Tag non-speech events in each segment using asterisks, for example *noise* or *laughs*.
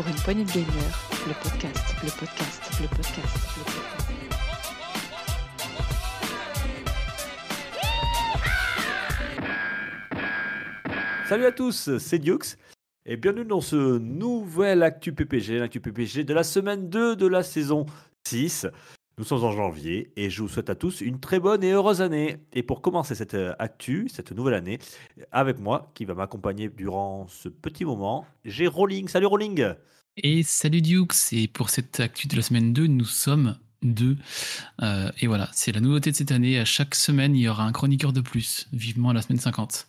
pour une poignée de gamers, le podcast, le podcast, le podcast, le podcast. Salut à tous, c'est Diox et bienvenue dans ce nouvel Actu PPG, l'Actu PPG de la semaine 2 de la saison 6. Nous sommes en janvier et je vous souhaite à tous une très bonne et heureuse année. Et pour commencer cette euh, actu, cette nouvelle année, avec moi, qui va m'accompagner durant ce petit moment, j'ai Rolling. Salut Rolling Et salut Dukes, et pour cette actu de la semaine 2, nous sommes deux. Euh, et voilà, c'est la nouveauté de cette année. À chaque semaine, il y aura un chroniqueur de plus. Vivement à la semaine 50.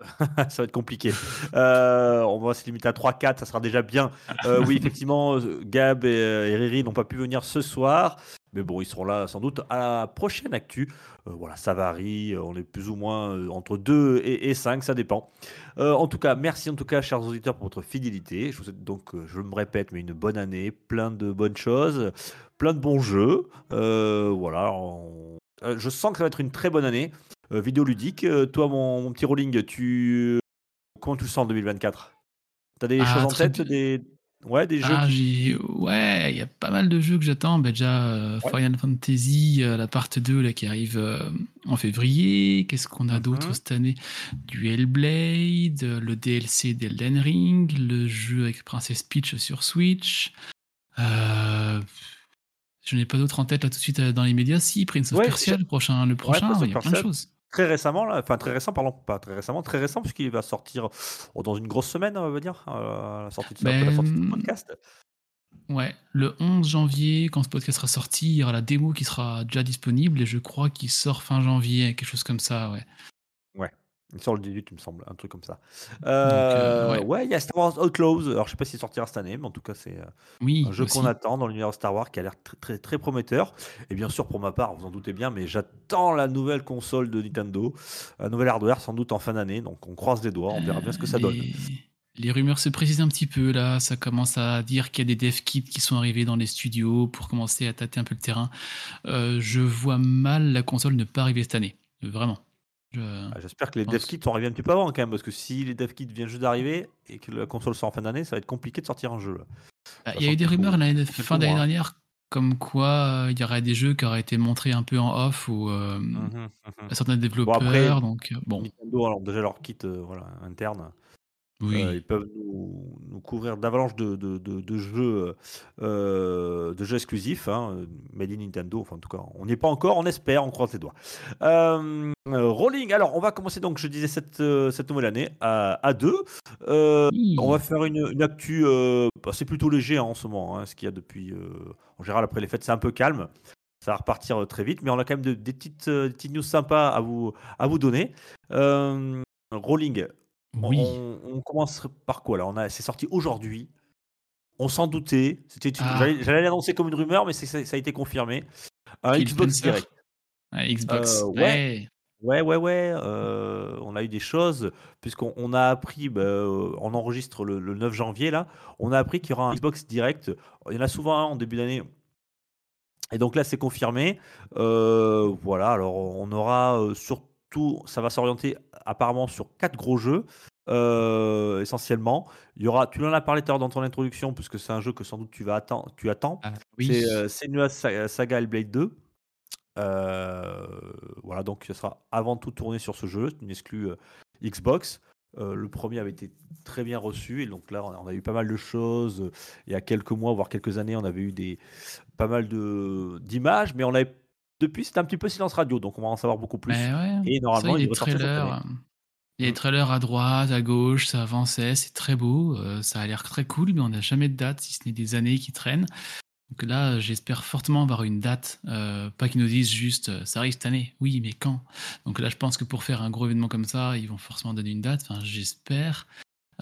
*laughs* ça va être compliqué. Euh, on va se limiter à 3-4, ça sera déjà bien. Euh, oui, *laughs* effectivement, Gab et, et Riri n'ont pas pu venir ce soir. Mais bon, ils seront là sans doute à la prochaine actu. Euh, voilà, ça varie. On est plus ou moins euh, entre 2 et, et 5, ça dépend. Euh, en tout cas, merci en tout cas, chers auditeurs, pour votre fidélité. Je vous souhaite donc, euh, je me répète, mais une bonne année, plein de bonnes choses, plein de bons jeux. Euh, voilà, on- euh, je sens que ça va être une très bonne année euh, vidéoludique. Euh, toi, mon, mon petit rolling, tu comment tu le sens en 2024 T'as des Ah, choses en tête, des ouais, des jeux Ah, qui-. Ouais, il y a pas mal de jeux que j'attends. Bah, déjà, euh, Ouais. Final Fantasy, euh, la part 2 là, qui arrive euh, en février. Qu'est-ce qu'on a d'autre Mhm. cette année? Du Hellblade, euh, le DLC d'Elden Ring, le jeu avec Princess Peach sur Switch. Je n'ai pas d'autres en tête là tout de suite dans les médias. Si, Prince of Ouais, Persia, le prochain, le il y a plein de choses. Très récemment, là, enfin très récent, pardon, pas très récemment, très récent, puisqu'il va sortir oh, dans une grosse semaine, on va dire, euh, la sortie de, la sortie Ben, podcast. Ouais, le 11 janvier, quand ce podcast sera sorti, il y aura la démo qui sera déjà disponible et je crois qu'il sort fin janvier, quelque chose comme ça, ouais. Il sort le 18, il me semble, un truc comme ça. euh, Euh, ouais. il y a Star Wars Outlaws. Alors, je sais pas s'il sortira cette année, mais en tout cas, c'est euh, Oui, un jeu qu'on attend dans l'univers Star Wars qui a l'air très, très, très prometteur. Et bien sûr, pour ma part, vous en doutez bien, mais j'attends la nouvelle console de Nintendo, un nouvel hardware sans doute en fin d'année. Donc, on croise les doigts, on verra bien ce que ça donne. Les rumeurs se précisent un petit peu là, ça commence à dire qu'il y a des dev kits qui sont arrivés dans les studios pour commencer à tâter un peu le terrain. Euh, je vois mal la console ne pas arriver cette année, vraiment. Je- Ah, J'espère que les pense- dev kits sont arrivés un petit peu avant quand même, parce que si les dev kits viennent juste d'arriver et que la console sort en fin d'année, ça va être compliqué de sortir un jeu. Ah, Ça Il y a eu des rumeurs l'année fin d'année dernière comme quoi euh, il y aurait des jeux qui auraient été montrés un peu en off ou euh, Mhm, mhm. à certains développeurs. après, donc euh, bon, Nintendo, alors déjà leur kit euh, voilà, interne, oui. euh, ils peuvent nous, nous couvrir d'avalanche de, de, de- de jeux, euh, de jeux exclusifs, hein, euh, made in Nintendo. Enfin, en tout cas, on n'y est pas encore, on espère, on croise les doigts. Euh, euh, rolling, alors on va commencer donc, je disais, cette, euh, cette nouvelle année à, à deux. Euh, on va faire une, une actu, euh, bah, c'est plutôt léger hein, en ce moment, hein, ce qu'il y a depuis, euh, en général après les fêtes, c'est un peu calme. Ça va repartir euh, très vite, mais on a quand même de- des, petites, euh, des petites news sympas à vous, à vous donner. Euh, rolling, Oui. on, on commence par quoi là? On a, c'est sorti aujourd'hui. On s'en doutait. C'était une- Ah. J'allais l'annoncer comme une rumeur, mais c'est- ça, ça a été confirmé. Un Phil Xbox. Direct. Xbox. Euh, ouais. ouais. Ouais, ouais, euh, on a eu des choses, puisqu'on on a appris, bah, euh, on enregistre le, le 9 janvier, là, on a appris qu'il y aura un Xbox Direct. Il y en a souvent un en début d'année. Et donc là, c'est confirmé. Euh, voilà, alors on aura euh, ça va s'orienter apparemment sur quatre gros jeux. euh, essentiellement, il y aura, tu en as parlé tout à l'heure dans ton introduction, puisque c'est un jeu que sans doute tu vas attendre, tu attends. Ah, oui. C'est euh, Senua Sa- Saga Hellblade 2. Euh, voilà, donc ce sera avant tout tourné sur ce jeu. Une exclue euh, Xbox. Le premier avait été très bien reçu et donc là on a, on a eu pas mal de choses. Il y a quelques mois, voire quelques années, on avait eu des pas mal de d'images, mais on avait depuis c'était un petit peu silence radio, donc on va en savoir beaucoup plus. Ouais, Et normalement, ça, il il y a des trailers. Il y a des Mm. trailers à droite, à gauche, ça avançait, c'est très beau, euh, ça a l'air très cool, mais on n'a jamais de date, si ce n'est des années qui traînent. Donc là, j'espère fortement avoir une date, euh, pas qu'ils nous disent juste euh, ça arrive cette année. Oui, mais quand? Donc là, je pense que pour faire un gros événement comme ça, ils vont forcément donner une date. Enfin, j'espère.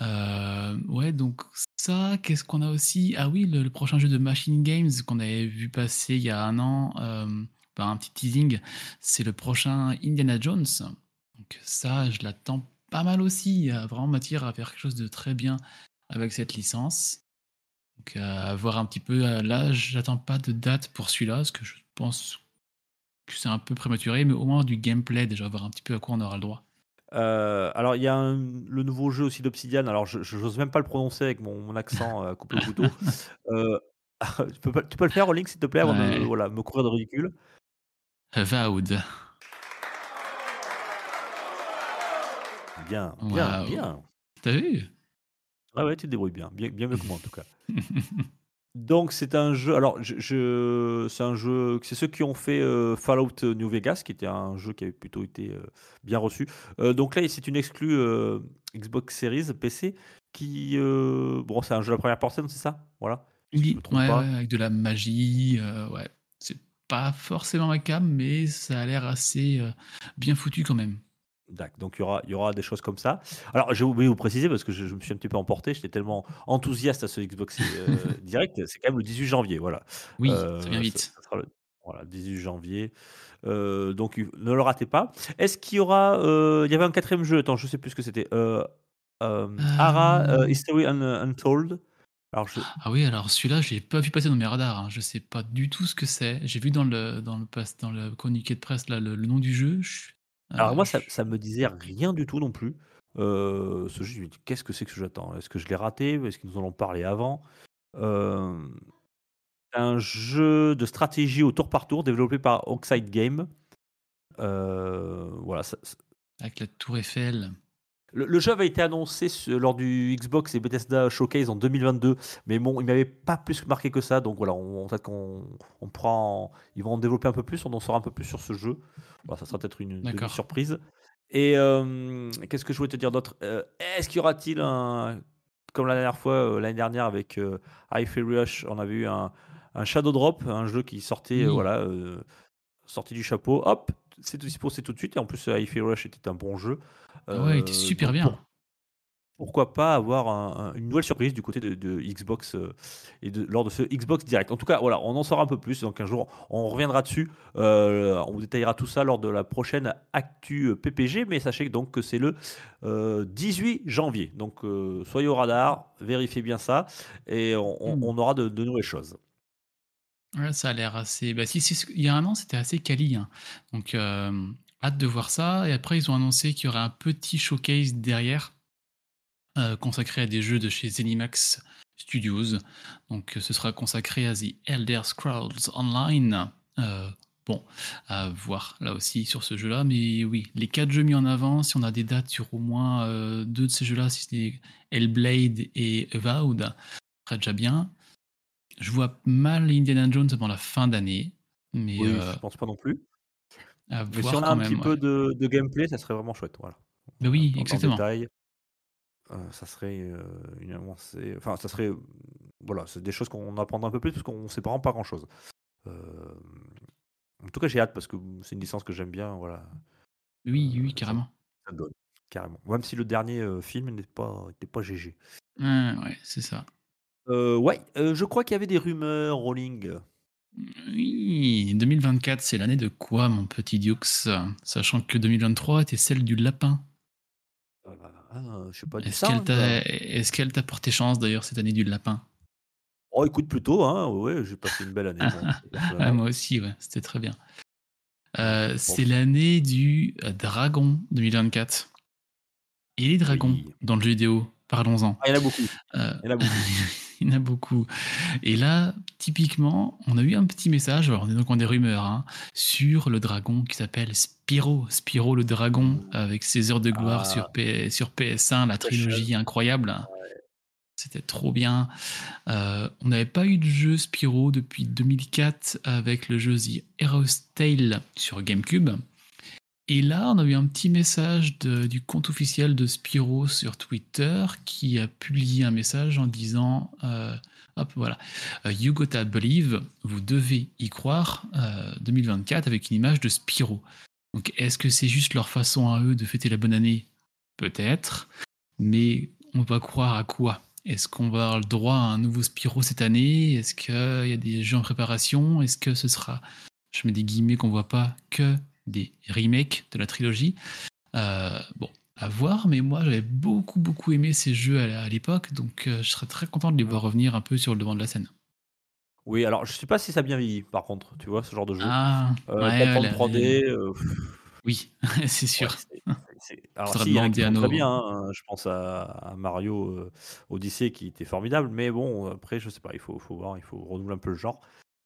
Euh, ouais, donc ça, qu'est-ce qu'on a aussi? Ah oui, le, le prochain jeu de Machine Games qu'on avait vu passer il y a un an, par un petit teasing, c'est le prochain Indiana Jones. Donc ça, je l'attends pas mal aussi. Vraiment matière à faire quelque chose de très bien avec cette licence. Donc euh, à voir un petit peu. euh, Là, j'attends pas de date pour celui-là, parce que je pense que c'est un peu prématuré, mais au moins du gameplay déjà, voir un petit peu à quoi on aura le droit. Euh, alors, il y a un- le nouveau jeu aussi d'Obsidian. Alors, je j'ose même pas le prononcer avec mon, mon accent euh, coupé au couteau. *laughs* Euh, *laughs* tu, peux pas- tu peux le faire, Rolling, s'il te plaît, avant de voilà, me courir de ridicule. Avowed. Bien, bien, bien. T'as vu? Ouais, ouais, tu te débrouilles bien. Bien, bien mieux que moi, en tout cas. *laughs* Donc, c'est un jeu. Alors, je, je- c'est un jeu. C'est ceux qui ont fait euh, Fallout New Vegas, qui était un jeu qui avait plutôt été euh, bien reçu. Euh, donc là, c'est une exclue Xbox Series PC qui. bon, c'est un jeu à la première personne, c'est ça? Voilà. Oui, ouais, avec de la magie. ouais. Pas forcément ma cam, mais ça a l'air assez euh, bien foutu quand même. D'accord. Donc, il y aura, il y aura des choses comme ça. Alors, j'ai oublié de vous préciser parce que je, je me suis un petit peu emporté. J'étais tellement enthousiaste à ce Xbox euh, *laughs* Direct. C'est quand même le 18 janvier. Voilà. Oui, Euh, ça vient vite. ça sera le voilà, 18 janvier. Euh, donc, ne le ratez pas. Est-ce qu'il y aura. il y avait un quatrième jeu. Attends, je sais plus ce que c'était. Ara. History Un- Untold. Alors, je, Ah oui, alors celui-là, je l'ai pas vu passer dans mes radars. hein. Je sais pas du tout ce que c'est. J'ai vu dans le dans le dans le communiqué de presse là le, le nom du jeu. Je- alors euh, moi, ça, je- ça me disait rien du tout non plus. Euh, ce jeu, je me dis, qu'est-ce que c'est que ce jeu? Attends, Est-ce que je l'ai raté? Est-ce qu'ils nous en ont parlé avant? Euh, un jeu de stratégie au tour par tour développé par Oxide Game. Euh, voilà, ça- ça- avec la Tour Eiffel. Le, le jeu avait été annoncé lors du Xbox et Bethesda Showcase en 2022, mais bon, il m'avait pas plus marqué que ça, donc voilà, on, peut-être qu'on on prend, ils vont en développer un peu plus, on en saura un peu plus sur ce jeu. Voilà, ça sera peut-être une, surprise. Et euh, qu'est-ce que je voulais te dire d'autre? Euh, Est-ce qu'il y aura-t-il un, comme la dernière fois, euh, l'année dernière avec euh, Hi-Fi Rush, on avait eu un, un Shadow Drop, un jeu qui sortait, Oui. voilà, sorti du chapeau, hop, c'est tout disposé tout de suite. Et en plus, Hi-Fi Rush était un bon jeu. Ah ouais, il était Euh, super donc bien. pour- pourquoi pas avoir un- un- une nouvelle surprise du côté de, de Xbox euh, et de, lors de ce Xbox Direct. En tout cas, voilà, on en saura un peu plus. Donc un jour, on reviendra dessus. Euh, on vous détaillera tout ça lors de la prochaine Actu euh, PPG. Mais sachez donc que c'est le euh, 18 janvier. Donc euh, soyez au radar, vérifiez bien ça et on, on- Mm. on aura de, de nouvelles choses. Ouais, ça a l'air assez. Bah, si, si, il y a un an, c'était assez quali. hein. Donc, euh, hâte de voir ça. Et après, ils ont annoncé qu'il y aurait un petit showcase derrière, euh, consacré à des jeux de chez Zenimax Studios. Donc, euh, ce sera consacré à The Elder Scrolls Online. Euh, bon, à voir là aussi sur ce jeu-là. Mais oui, les quatre jeux mis en avant, si on a des dates sur au moins euh, deux de ces jeux-là, si c'est Hellblade et Avowed, ça serait déjà bien. Je vois mal Indiana Jones avant la fin d'année, mais Oui, je pense pas non plus. À Mais voir si on a quand un même. petit ouais. peu de, de gameplay, ça serait vraiment chouette. Voilà. Oui, Dans- exactement. détail, euh, ça serait euh, une avancée. Enfin, ça serait. Voilà, c'est des choses qu'on apprendra un peu plus parce qu'on sait vraiment pas grand chose. en tout cas, j'ai hâte parce que c'est une licence que j'aime bien. Voilà, Oui, Euh, oui, carrément. ça donne carrément. Même si le dernier euh, film n'était pas, pas GG. Ouais, ouais, c'est ça. Euh, ouais, euh, je crois qu'il y avait des rumeurs, Rolling. Oui, 2024, c'est l'année de quoi, mon petit Dux Sachant que 2023 était celle du lapin? Euh, ah, je sais pas, du Est-ce qu'elle t'a est-ce qu'elle t'a porté chance d'ailleurs cette année du lapin? Oh, écoute plutôt, hein. Ouais, j'ai passé une belle année. bon, *laughs* Ah. Moi aussi, ouais, c'était très bien. Euh, c'est l'année du euh, dragon 2024. Et les dragons Oui. dans le jeu vidéo, parlons-en. Ah, il y en a beaucoup. Euh, Il y en a beaucoup. *laughs* il y en a beaucoup. Et là, typiquement, on a eu un petit message, alors on est donc en des rumeurs, hein, sur le dragon qui s'appelle Spyro. Spyro le dragon, avec ses heures de gloire Ah. sur, P- sur PS1, la trilogie incroyable. C'était trop bien. Euh, on n'avait pas eu de jeu Spyro depuis 2004 avec le jeu The Hero's Tale sur GameCube. Et là, on a eu un petit message du compte officiel de Spyro sur Twitter qui a publié un message en disant euh, Hop, voilà. Euh, you gotta believe, vous devez y croire, euh, 2024 avec une image de Spyro. Donc, est-ce que c'est juste leur façon à eux de fêter la bonne année? Peut-être. Mais on va croire à quoi? Est-ce qu'on va avoir le droit à un nouveau Spyro cette année? Est-ce qu'il y a des jeux en préparation? Est-ce que ce sera, je mets des guillemets qu'on voit pas, que des remakes de la trilogie Euh, Bon, à voir, mais moi j'avais beaucoup beaucoup aimé ces jeux à l'époque, donc euh, je serais très content de les voir revenir un peu sur le devant de la scène. Oui, alors je sais pas si ça a bien vieilli, par contre, tu vois, ce genre de jeu. Ah, Euh, ouais, plateforme ouais, la- 3D, euh, oui, *laughs* c'est ouais, sûr. c'est- c'est- alors si, il y a très bien. hein. Je pense à, à Mario euh, Odyssey qui était formidable, mais bon, après, je sais pas, il faut, faut voir, il faut renouveler un peu le genre.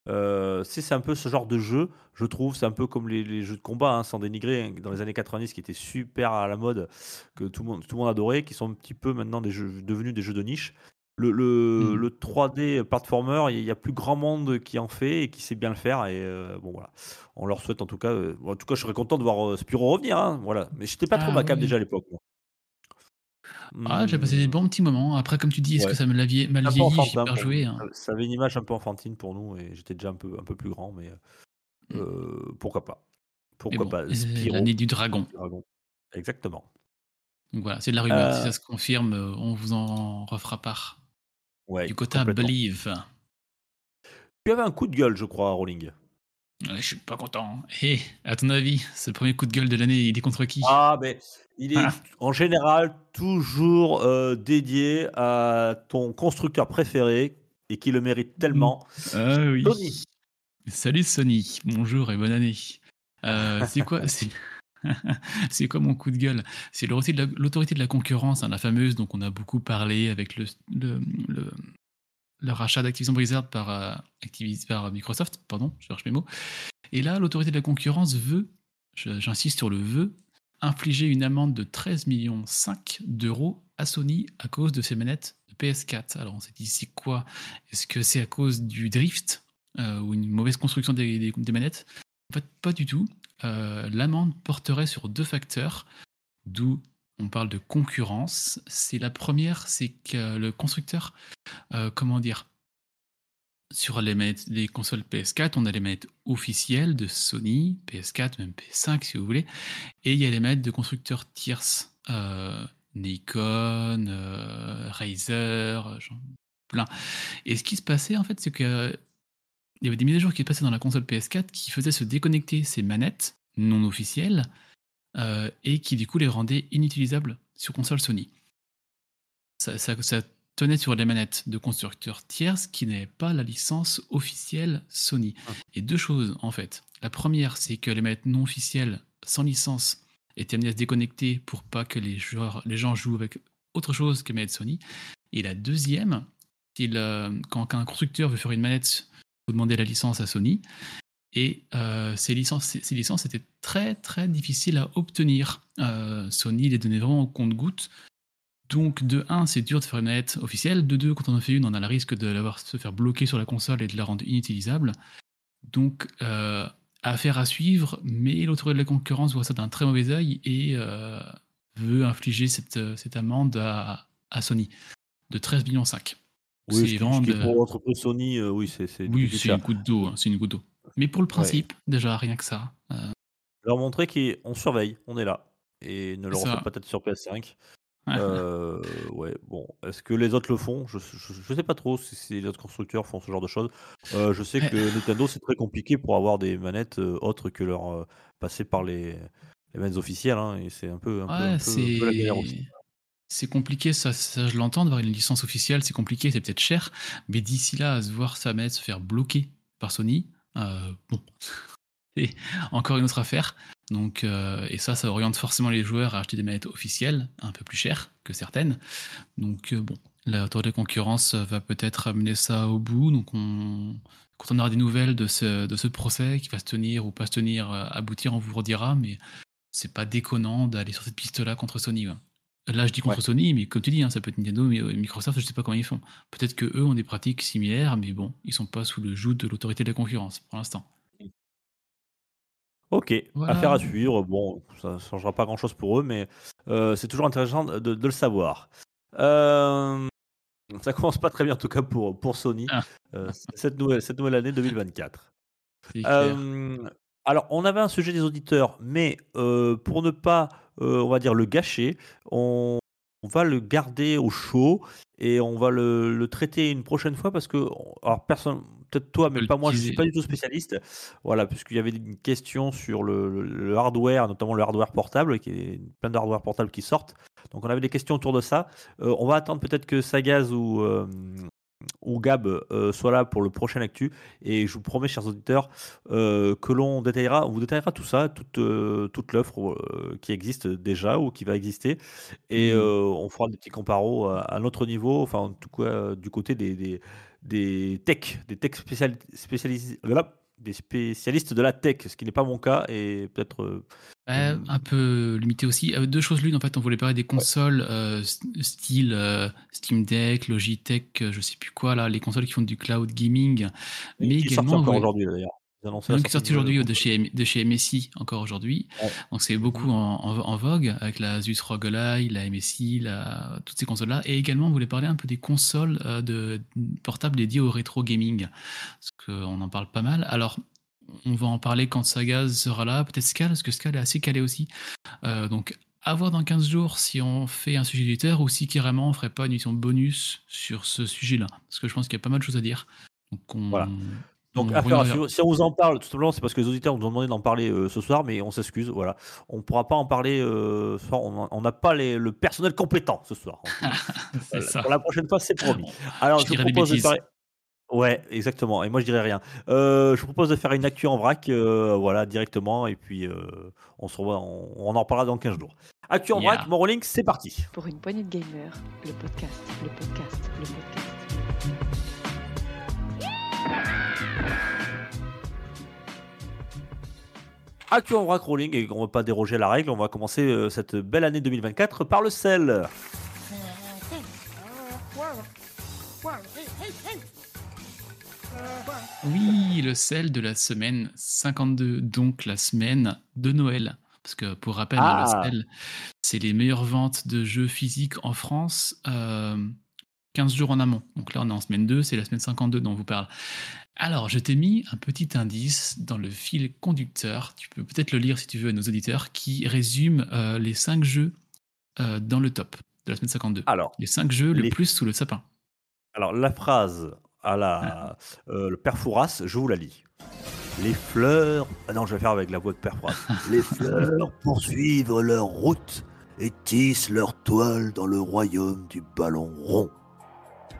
Euh, c'est un peu ce genre de jeu, je trouve, c'est un peu comme les, les jeux de combat, hein, sans dénigrer, hein, dans les années 90 qui étaient super à la mode, que tout le monde, tout le monde adorait, qui sont un petit peu maintenant des jeux, devenus des jeux de niche. Le, le, Mhm. le 3D platformer, il y a plus grand monde qui en fait et qui sait bien le faire. Et euh, bon, voilà. On leur souhaite en tout cas. euh, en tout cas, je serais content de voir Spyro revenir. hein, voilà. Mais j'étais pas trop Ah, ma cam oui. déjà à l'époque. Ah, j'ai passé des Hmm, bons petits moments. Après, comme tu dis, est-ce Ouais. que ça me l'a vieilli? J'ai pas joué. hein. Ça- avait une image un peu enfantine pour nous et j'étais déjà un peu, un peu plus grand, mais Mm. euh, pourquoi pas? Pourquoi bon, pas? l'année du dragon. Dragon. Exactement. Donc voilà, c'est de la rumeur. Si Euh, ça se confirme, euh, on vous en refera part. ouais, Du côté. Believe. Tu avais un coup de gueule, je crois, Rolling. Ouais, je suis pas content. Et à ton avis, ce premier coup de gueule de l'année, il est contre qui? Ah, mais il est Ah. *laughs* en général toujours euh, dédié à ton constructeur préféré et qui le mérite tellement. Ah oui. Sony. Salut Sony, bonjour et bonne année. Euh, c'est quoi *laughs* *laughs* c'est... quoi mon coup de gueule? C'est l'autorité de, la... l'autorité de la concurrence, hein, la fameuse dont on a beaucoup parlé avec le, le, le, le rachat d'Activision Blizzard par, euh, Activis- par Microsoft, pardon, je cherche mes mots. Et là, l'autorité de la concurrence veut, j'insiste sur le veut, infliger une amende de 13 millions 5 d'euros à Sony à cause de ses manettes de PS4. Alors on s'est dit, c'est quoi? Est-ce que c'est à cause du drift euh, ou une mauvaise construction des manettes? En fait, pas du tout. Euh, L'amende porterait sur deux facteurs, d'où on parle de concurrence. C'est la première, c'est que le constructeur, euh, comment dire, sur les, consoles PS4, on a les manettes officielles de Sony, PS4, même PS5 si vous voulez, et il y a les manettes de constructeurs tierces, euh, Nikon, euh, Razer, j'en- plein. Et ce qui se passait en fait, c'est que il y avait des mises à jour qui passaient dans la console PS4 qui faisaient se déconnecter ces manettes non officielles euh, et qui du coup les rendaient inutilisables sur console Sony. Ça tenait sur les manettes de constructeurs tierces qui n'avaient pas la licence officielle Sony. Ah. Et deux choses en fait. La première, c'est que les manettes non officielles sans licence étaient amenées à se déconnecter pour pas que les, joueurs, les gens jouent avec autre chose que manette Sony. Et la deuxième, il, euh, quand un constructeur veut faire une manette, il faut demander la licence à Sony. Et euh, ces, licences, ces, ces licences étaient très très difficiles à obtenir. Euh, Sony les donnait vraiment au compte-goutte. Donc de 1, c'est dur de faire une manette officielle. De 2, quand on en fait une, on a le risque de l'avoir se faire bloquer sur la console et de la rendre inutilisable. Donc euh, affaire à suivre, mais l'autorité de la concurrence voit ça d'un très mauvais œil et euh, veut infliger cette, cette amende à, à Sony de 13 millions 5. Oui, C'est vraiment pour l'entreprise Sony, euh, oui, c'est Oui, une goutte d'eau, hein, c'est une goutte d'eau. Mais pour le principe, déjà, rien que ça. euh, Leur montrer qu'on surveille, on est là. Et ne le reçoit peut-être sur PS5. Euh, ouais, bon. Est-ce que les autres le font? Je, je, je sais pas trop si, si les autres constructeurs font ce genre de choses. Euh, je sais que Nintendo, c'est très compliqué pour avoir des manettes euh, autres que leur. passer par les, les manettes officielles. hein, et c'est un peu, un peu, un Ouais, peu- un peu la galère aussi. c'est. Compliqué, ça, ça je l'entends, d'avoir une licence officielle, c'est compliqué, c'est peut-être cher, mais d'ici là, à se voir sa manette se faire bloquer par Sony, bon, *laughs* c'est encore une autre affaire. Donc, euh, et ça, ça oriente forcément les joueurs à acheter des manettes officielles, un peu plus chères que certaines. Donc, euh, bon, l'autorité de concurrence va peut-être amener ça au bout. Donc, on, quand on aura des nouvelles de ce, de ce procès qui va se tenir ou pas se tenir, euh, aboutir, on vous redira, mais c'est pas déconnant d'aller sur cette piste-là contre Sony. ouais. Là, je dis contre Ouais. Sony, mais comme tu dis, hein, ça peut être Nintendo, mais Microsoft, je sais pas comment ils font. Peut-être que eux ont des pratiques similaires, mais bon, ils sont pas sous le joug de l'autorité de la concurrence pour l'instant. Ok, Voilà. affaire à suivre. Bon, ça ne changera pas grand-chose pour eux, mais euh, c'est toujours intéressant de, de le savoir. Euh, ça commence pas très bien, en tout cas pour, pour Sony, Ah. euh, cette, nouvelle, cette nouvelle année 2024. C'est clair. Euh, alors, on avait un sujet des auditeurs, mais euh, pour ne pas, euh, on va dire, le gâcher, on, on va le garder au chaud et on va le, le traiter une prochaine fois parce que, alors, personne, peut-être toi, mais le pas moi, je suis teaser. pas du tout spécialiste. Voilà, puisqu'il y avait une question sur le, hardware, notamment le hardware portable, qui est plein de hardware portable qui sortent. Donc, on avait des questions autour de ça. Euh, on va attendre peut-être que Sagaz ou, euh, ou Gab euh, soit là pour le prochain actu. Et je vous promets, chers auditeurs, euh, que l'on détaillera, on vous détaillera tout ça, toute, euh, toute l'offre euh, qui existe déjà ou qui va exister. Et euh, on fera des petits comparos à, à notre niveau, enfin, en tout cas, du côté des, des, des techs, des techs spécial, spécialisés. voilà, des spécialistes de la tech, ce qui n'est pas mon cas, et peut-être euh, Hum. un peu limité aussi. Euh, deux choses l'une, en fait, on voulait parler des consoles euh, style euh, Steam Deck, Logitech, euh, je sais plus quoi, là, les consoles qui font du cloud gaming. Mais qui également, aujourd'hui d'ailleurs. Est sortie sorti aujourd'hui euh, de chez, de chez MSI, encore aujourd'hui. Ouais. Donc c'est beaucoup en, en- en vogue, avec la Asus ROG Ally, la MSI, la, toutes ces consoles-là. Et également, on voulait parler un peu des consoles euh, de, portables dédiées au rétro gaming, parce qu'on en parle pas mal. Alors, on va en parler quand Sagaz sera là, peut-être Scal, parce que Scal est assez calé aussi. Euh, donc, à voir dans 15 jours si on fait un sujet d'éditeur ou si carrément on ferait pas une émission bonus sur ce sujet-là. Parce que je pense qu'il y a pas mal de choses à dire. Donc, on, Voilà. Donc, on affaire à reviendra- suivre. si on vous en parle, tout simplement, c'est parce que les auditeurs nous ont demandé d'en parler euh, ce soir, mais on s'excuse. Voilà, on ne pourra pas en parler euh, ce soir. On n'a pas les- le personnel compétent ce soir. *laughs* C'est ça. Pour la prochaine fois, c'est promis. Alors, Je je, propose de. Ouais, exactement. Et moi, je dirais rien. Euh, je vous propose de faire une actu en vrac, euh, voilà, directement, et puis euh, on se revoit, on, on en parlera dans 15 jours. Actu en Yeah. vrac, Morolink, c'est parti. Pour une poignée de gamers, le podcast, le podcast, le podcast. En vrac rolling, et on ne va pas déroger à la règle. On va commencer euh, cette belle année 2024 par le sel. Oui, le sel de la semaine 52, donc la semaine de Noël. Parce que pour rappel, hein, Ah. le sel, c'est les meilleures ventes de jeux physiques en France euh, 15 jours en amont. Donc là, on est en semaine 2, c'est la semaine 52 dont on vous parle. Alors, je t'ai mis un petit indice dans le fil conducteur. Tu peux peut-être le lire si tu veux à nos auditeurs, qui résume euh, les 5 jeux euh, dans le top de la semaine 52. Alors, Les 5 jeux le plus sous le sapin. Alors, la phrase à la euh, le père Fouras, je vous la lis. Les fleurs. Ah non, je vais faire avec la voix de père Fouras. *laughs* Les fleurs poursuivent leur route et tissent leur toile dans le royaume du ballon rond.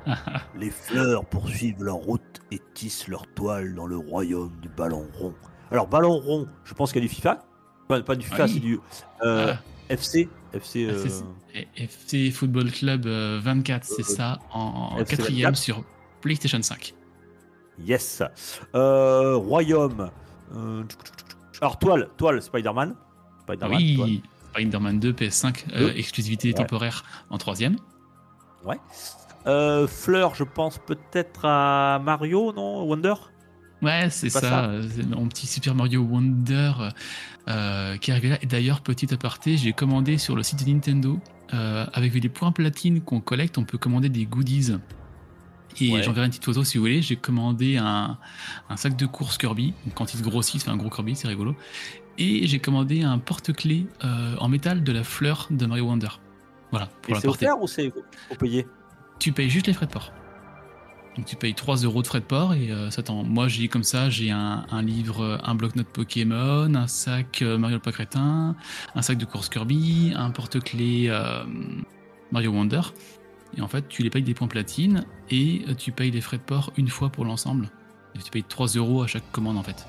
*laughs* Les fleurs poursuivent leur route et tissent leur toile dans le royaume du ballon rond. Alors, ballon rond, je pense qu'il y a du FIFA. Pas, pas du FIFA, Ah oui. c'est du euh, Ah. FC. FC. Euh, FC Football Club euh, 24, c'est Euh, ça, en, quatrième 24. sur PlayStation 5. Yes. Euh, royaume. Euh, Alors, toile, toile, Spider-Man. Spider-Man, toile. oui, Spider-Man 2, PS5, euh, Deux. exclusivité Ouais. temporaire en troisième. Ouais. Euh, fleur, je pense peut-être à Mario, non? Wonder? Ouais, c'est ça, ça c'est mon petit Super Mario Wonder euh, qui est arrivé là. Et d'ailleurs, petit aparté, j'ai commandé sur le site de Nintendo, euh, avec les points platine qu'on collecte, on peut commander des goodies. Et Ouais. j'enverrai une petite photo si vous voulez. J'ai commandé un, un sac de course Kirby. Donc, quand il se grossit, c'est un gros Kirby, c'est rigolo. Et j'ai commandé un porte-clés en métal de la fleur de Mario Wonder. Voilà, pour Et la c'est offert ou c'est faut payer? Tu payes juste les frais de port. Donc tu payes 3 euros de frais de port et euh, ça t'en. Moi j'ai comme ça, j'ai un, livre, euh, un bloc-notes Pokémon, un sac euh, Mario crétin, un sac de course Kirby, un porte-clés euh, Mario Wonder. Et en fait, tu les payes des points platine et euh, tu payes les frais de port une fois pour l'ensemble. Tu payes 3 euros à chaque commande en fait.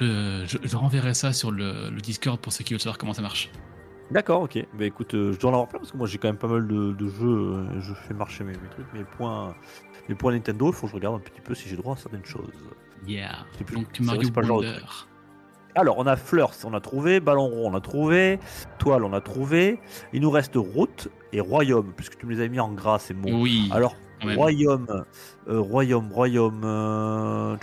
Je, je renverrai ça sur le, le Discord pour ceux qui veulent savoir comment ça marche. D'accord, ok. Bah écoute, euh, je dois en avoir plein parce que moi j'ai quand même pas mal de, de jeux. euh, je fais marcher mes, mes trucs, mes points, mes points Nintendo. Il faut que je regarde un petit peu si j'ai droit à certaines choses. Yeah. C'est plus- Donc c'est vrai, Mario c'est pas le genre de Wonder. Alors, on a Fleurs, on a trouvé. Ballon rond, on a trouvé. Toile, on a trouvé. Il nous reste Route et Royaume, puisque tu me les as mis en gras, ces mots. Oui. Alors, quand même. Royaume, euh, Royaume, Royaume. euh,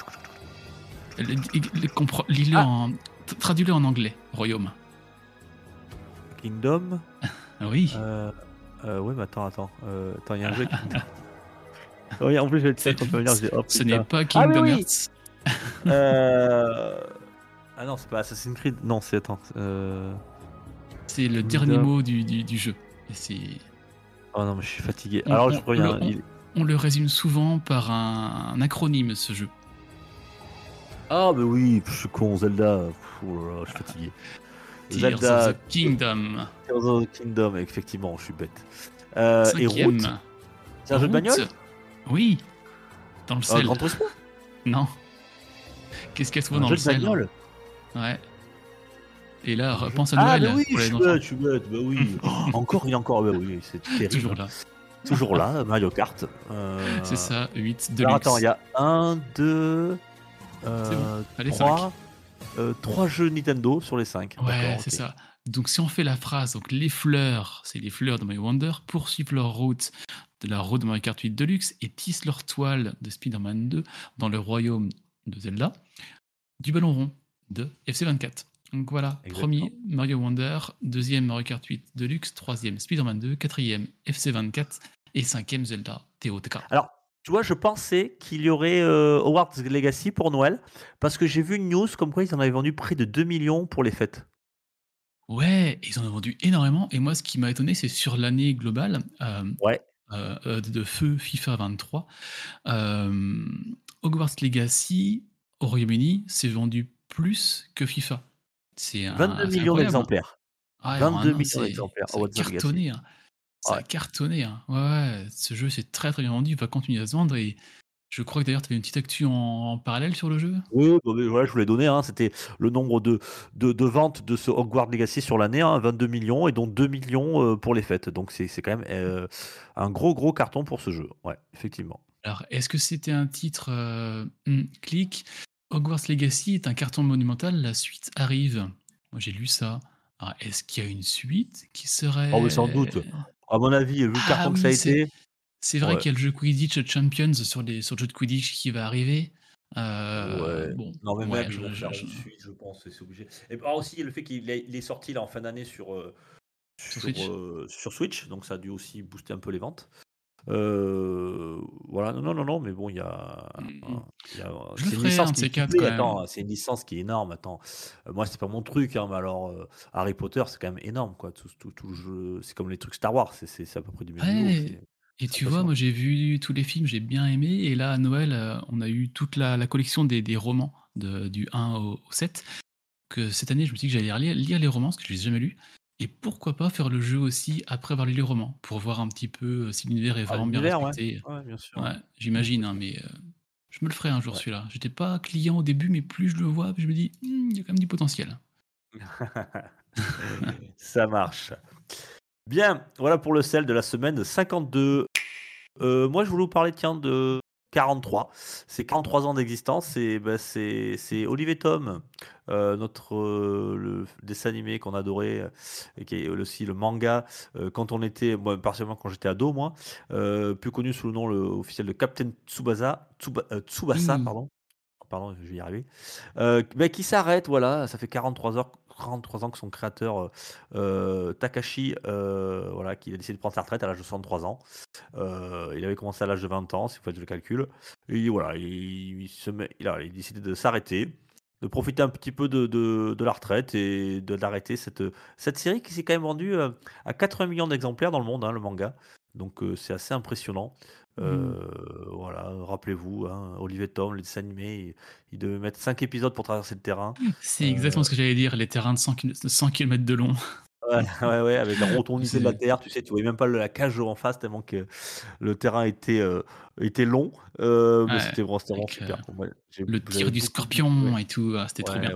Le- le- le- compre- lis-le en- tra- Traduis-le en anglais, royaume. Kingdom. *laughs* Ah oui. Euh, euh, ouais, mais attends, attends. Euh, attends, il y a un jeu. Kingdom. *laughs* *laughs* oui, en plus, je vais le C'est- dire quand on peut venir. Je dis, oh, Ce n'est pas Kingdom oui, oui. Hearts. Euh... Ah non, c'est pas Assassin's Creed. Non, c'est attends. Euh... C'est le Kingdom. dernier mot du, du- du jeu. Et c'est- Oh non, mais je suis fatigué. On- Alors, on- je reviens. le- on- Il- On le résume souvent par un, un acronyme, ce jeu. Ah, mais oui, je suis con. Zelda. Pff, oh là là, je suis fatigué. Tears Zelda of the Kingdom. Tears of the Kingdom, effectivement, je suis bête. Euh, et. Route, c'est un jeu de bagnole? Oui. Dans le Euh, sel. Gran Turismo? Non. Qu'est-ce qu'elle trouve Un dans jeu le de sel bagnole? Ouais. Et là, repense à Ah, Noël mais oui, je suis bête, je suis bête, bah oui. *laughs* encore et encore, bah oui, c'est *laughs* terrible. Toujours là. Toujours là, *laughs* Mario Kart. Euh, C'est ça, 8 de Alors attends, il y a 1, 2, C'est bon. Allez, 3, 3 jeux Nintendo sur les 5. Ouais, c'est ça. Donc si on fait la phrase, donc les fleurs, c'est les fleurs de Mario Wonder, poursuivent leur route de la route de Mario Kart 8 Deluxe et tissent leur toile de Spider-Man 2 dans le royaume de Zelda, du ballon rond de FC24. Donc voilà, Exactement. premier Mario Wonder, deuxième Mario Kart 8 Deluxe, troisième Spider-Man 2, quatrième FC24 et cinquième Zelda TOTK. Alors, tu vois, je pensais qu'il y aurait euh, Hogwarts Legacy pour Noël parce que j'ai vu une news comme quoi ils en avaient vendu près de 2 millions pour les fêtes. Ouais, ils en ont vendu énormément. Et moi, ce qui m'a étonné, c'est sur l'année globale euh, Ouais. euh, de feu FIFA 23, euh, Hogwarts Legacy au Royaume-Uni s'est vendu plus que FIFA. C'est un- 22 Ah, c'est millions d'exemplaires. Ah, alors, 22 un an, millions d'exemplaires, cartonné. hein. Ça a Ouais. cartonné. hein. Ouais, ouais, ce jeu s'est très très bien vendu. Il va continuer à se vendre. Et je crois que d'ailleurs, tu avais une petite actu en, en parallèle sur le jeu? Oui, bah, voilà, je vous l'ai donné. hein, C'était le nombre de, de, de ventes de ce Hogwarts Legacy sur l'année, hein, 22 millions, et dont 2 millions euh, pour les fêtes. Donc c'est c'est quand même euh, un gros gros carton pour ce jeu. Ouais, effectivement. Alors, est-ce que c'était un titre euh, hmm, clic? Hogwarts Legacy est un carton monumental, la suite arrive. Moi, j'ai lu ça. Est-ce qu'il y a une suite qui serait. Oh, mais sans doute. À mon avis, vu le Ah carton que ça a été, C'est vrai Ouais. qu'il y a le jeu Quidditch Champions sur, les, sur le jeu de Quidditch qui va arriver. Euh, Ouais. bon, Non, mais même, je- je- je- suite, je pense, c'est obligé. Et alors aussi, le fait qu'il est, sorti là en fin d'année sur, euh, Sur sur, Switch. euh, sur Switch, donc ça a dû aussi booster un peu les ventes. Euh, voilà, non, non, non, mais bon, il y a. Mm, y a- le c'est une licence un qui quatre, attends, une licence est énorme. Attends, Euh, moi, c'est pas mon truc, hein, mais alors euh, Harry Potter, c'est quand même énorme, quoi. Tout, tout, tout le jeu, c'est comme les trucs Star Wars, c'est- à peu près du même Ouais. niveau. Et tu vois, moi j'ai vu tous les films, j'ai bien aimé. Et là, à Noël, euh, on a eu toute la, la collection des, des romans de- du 1 au, au 7. Que cette année, je me suis dit que j'allais lire, lire les romans, parce que je les ai jamais lus. Et pourquoi pas faire le jeu aussi après avoir lu les romans, pour voir un petit peu euh, si l'univers est Ah, vraiment bien l'univers, ouais. respecté. Ouais, bien sûr. Ouais, j'imagine, hein, mais euh, je me le ferai un jour Ouais. celui-là. J'étais pas client au début, mais plus je le vois, plus je me dis, Hmm, il y a quand même du potentiel. *laughs* Ça marche. Bien, voilà pour le sel de la semaine 52. Euh, moi, je voulais vous parler, tiens, de 43. C'est 43 ans d'existence. Ben, c'est c'est Olivier Tom, euh, notre euh, le dessin animé qu'on adorait, euh, et qui est aussi le manga. quand on était, moi, particulièrement quand j'étais ado, moi, plus connu sous le nom le, officiel de Captain Tsubasa, Tsuba- Tsubasa, pardon. Pardon, je vais y arriver. Euh, qui s'arrête, voilà, ça fait 43 heures, 43 ans que son créateur euh, euh, Takashi, euh, voilà, qui a décidé de prendre sa retraite à l'âge de 63 ans. Il avait commencé à l'âge de 20 ans, si vous faites le calcul. Et voilà, il, se met, il a, décidé de s'arrêter, de profiter un petit peu de, de, la retraite et d'arrêter cette, cette série qui s'est quand même vendue à 80 millions d'exemplaires dans le monde, hein, le manga. Donc c'est assez impressionnant. Euh, Voilà, rappelez-vous, hein, Olivier Tom, le dessin animé, il, il devait mettre 5 épisodes pour traverser le terrain. C'est exactement ce que j'allais dire, les terrains de 100, kil- 100 km de long. Ouais, *laughs* ouais, ouais, avec la *laughs* rotondité de la terre, tu sais, tu voyais même pas la cage en face tellement que le terrain était, euh, était long. Euh, mais Ouais, c'était vraiment, c'était vraiment avec, super. euh, Moi, Le tir du scorpion et tout, ah, c'était trop ouais, bien.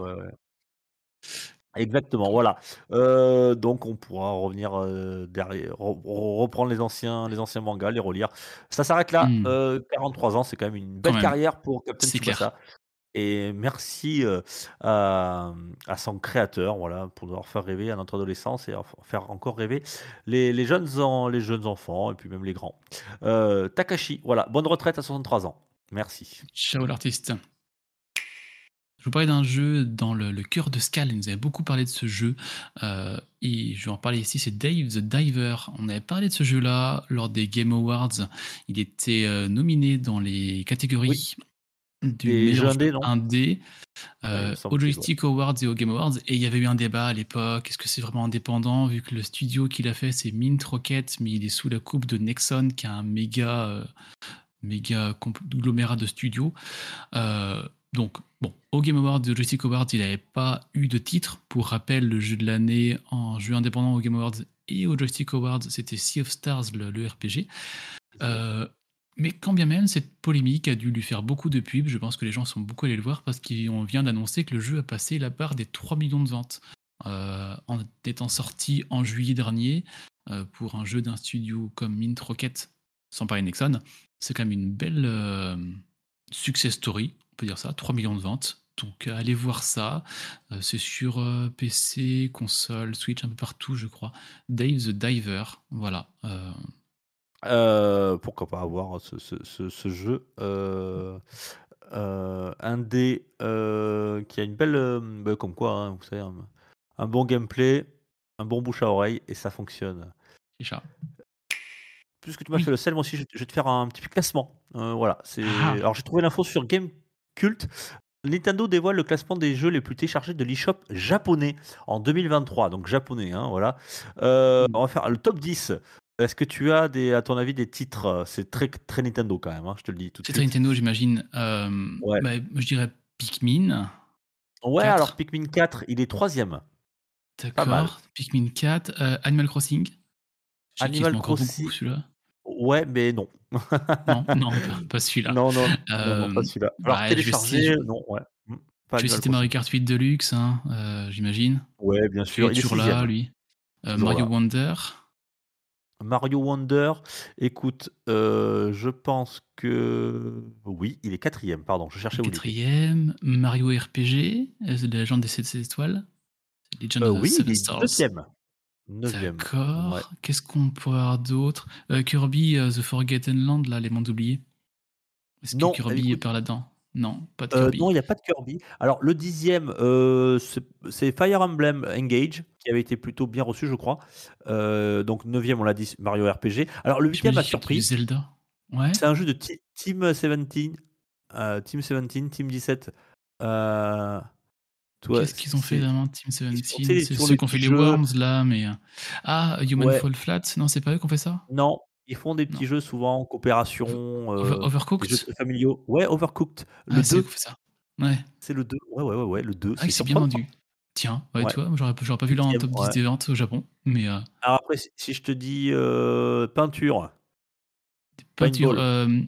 Exactement, voilà. Euh, donc on pourra revenir euh, derrière, re- re- reprendre les anciens, les anciens mangas, les relire. Ça s'arrête là. Mm. Euh, 43 ans, c'est quand même une belle même. carrière pour Captain C'est clair. Tsubasa. Et merci euh, à, à son créateur, voilà, pour nous avoir fait rêver à notre adolescence et faire encore rêver les, les jeunes, en- les jeunes enfants et puis même les grands. Euh, Takashi, voilà, bonne retraite à 63 ans. Merci. Ciao l'artiste. Je vous parlais d'un jeu dans le, le cœur de Skal. Il nous avait beaucoup parlé de ce jeu. euh, et je vais en parler ici. C'est Dave the Diver. On avait parlé de ce jeu-là lors des Game Awards. Il était euh, nominé dans les catégories du meilleur jeu indé, euh, au Joystick Awards et au Game Awards. Et il y avait eu un débat à l'époque. Est-ce que c'est vraiment indépendant vu que le studio qu'il a fait, c'est Mint Rocket, mais il est sous la coupe de Nexon, qui a un méga, méga conglomérat de studios. Euh, donc, bon, au Game Awards au Joystick Awards, il n'avait pas eu de titre. Pour rappel, le jeu de l'année en jeu indépendant au Game Awards et au Joystick Awards, c'était Sea of Stars, le, RPG. Euh, Mais quand bien même, cette polémique a dû lui faire beaucoup de pubs. Je pense que les gens sont beaucoup allés le voir parce qu'on vient d'annoncer que le jeu a passé la barre des 3 millions de ventes. Euh, en étant sorti en juillet dernier euh, pour un jeu d'un studio comme Mint Rocket, sans parler Nexon, c'est quand même une belle success story, peut dire ça, 3 millions de ventes. Donc allez voir ça. c'est sur PC, console, Switch, un peu partout, je crois. Dave the Diver, voilà. pourquoi pas avoir ce, ce, ce, jeu un dé qui a une belle. Bah, comme quoi, hein, vous savez, un bon gameplay, un bon bouche à oreille, et ça fonctionne. ça. Puisque tu m'as fait le sel, moi aussi, je vais te faire un petit classement. Euh, voilà. C'est... Ah. Alors, j'ai trouvé l'info sur Game Cult. Nintendo dévoile le classement des jeux les plus téléchargés de l'eShop japonais en 2023. Donc, japonais, hein, voilà. Euh, on va faire le top 10. Est-ce que tu as, des, à ton avis, des titres C'est très, très Nintendo quand même, hein, je te le dis tout de suite. C'est très Nintendo, j'imagine. Euh, bah, je dirais Pikmin. Ouais, alors Pikmin 4, il est troisième. D'accord. Pikmin 4, euh, Animal Crossing. Animal Crossing. celui-là. Ouais, mais non. non, non, *laughs* pas, celui-là. Non, non, non, pas euh, celui-là. Alors, bah, télécharger, non, ouais. Hmm, je vais citer Mario Kart 8 Deluxe, hein, euh, j'imagine. Ouais, bien sûr. Il est toujours là, lui. Mario Wonder. Mario Wonder, écoute, je pense que oui, il est quatrième, pardon, je cherchais où Quatrième, Mario RPG, la légende des 7 étoiles. Legend euh, oui, il est neuvième. D'accord. Qu'est-ce qu'on peut avoir d'autre? Euh, Kirby, euh, The Forgotten Land, là, les mondes oubliés. Est-ce que Kirby est par là-dedans? Non, pas de Kirby. non, il n'y a pas de Kirby. Alors, le dixième, c'est Fire Emblem Engage, qui avait été plutôt bien reçu, je crois. donc, neuvième, on l'a dit, Mario RPG. Alors, le huitième a surpris. Zelda. Ouais. C'est un jeu de Team 17, Team 17, Team 17. Qu'est-ce qu'ils ont fait vraiment Team 17 C'est ceux qui ont fait les Worms là, mais. Euh, ah, Human Fall Flat Non, c'est pas eux qui ont fait ça? Non, ils font des petits jeux souvent en coopération. Euh, Overcooked? Des jeux familiaux. Ouais, Overcooked. Le ah, 2. fait ça. Ouais. C'est le 2. Ouais, ouais, ouais, ouais, le 2. Ah, c'est bien vendu. Tiens, ouais, ouais. toi, j'aurais, j'aurais pas vu là en top 10 des ventes au Japon. Mais euh... Alors après, si je te dis euh, peinture. Peinture. Paintball.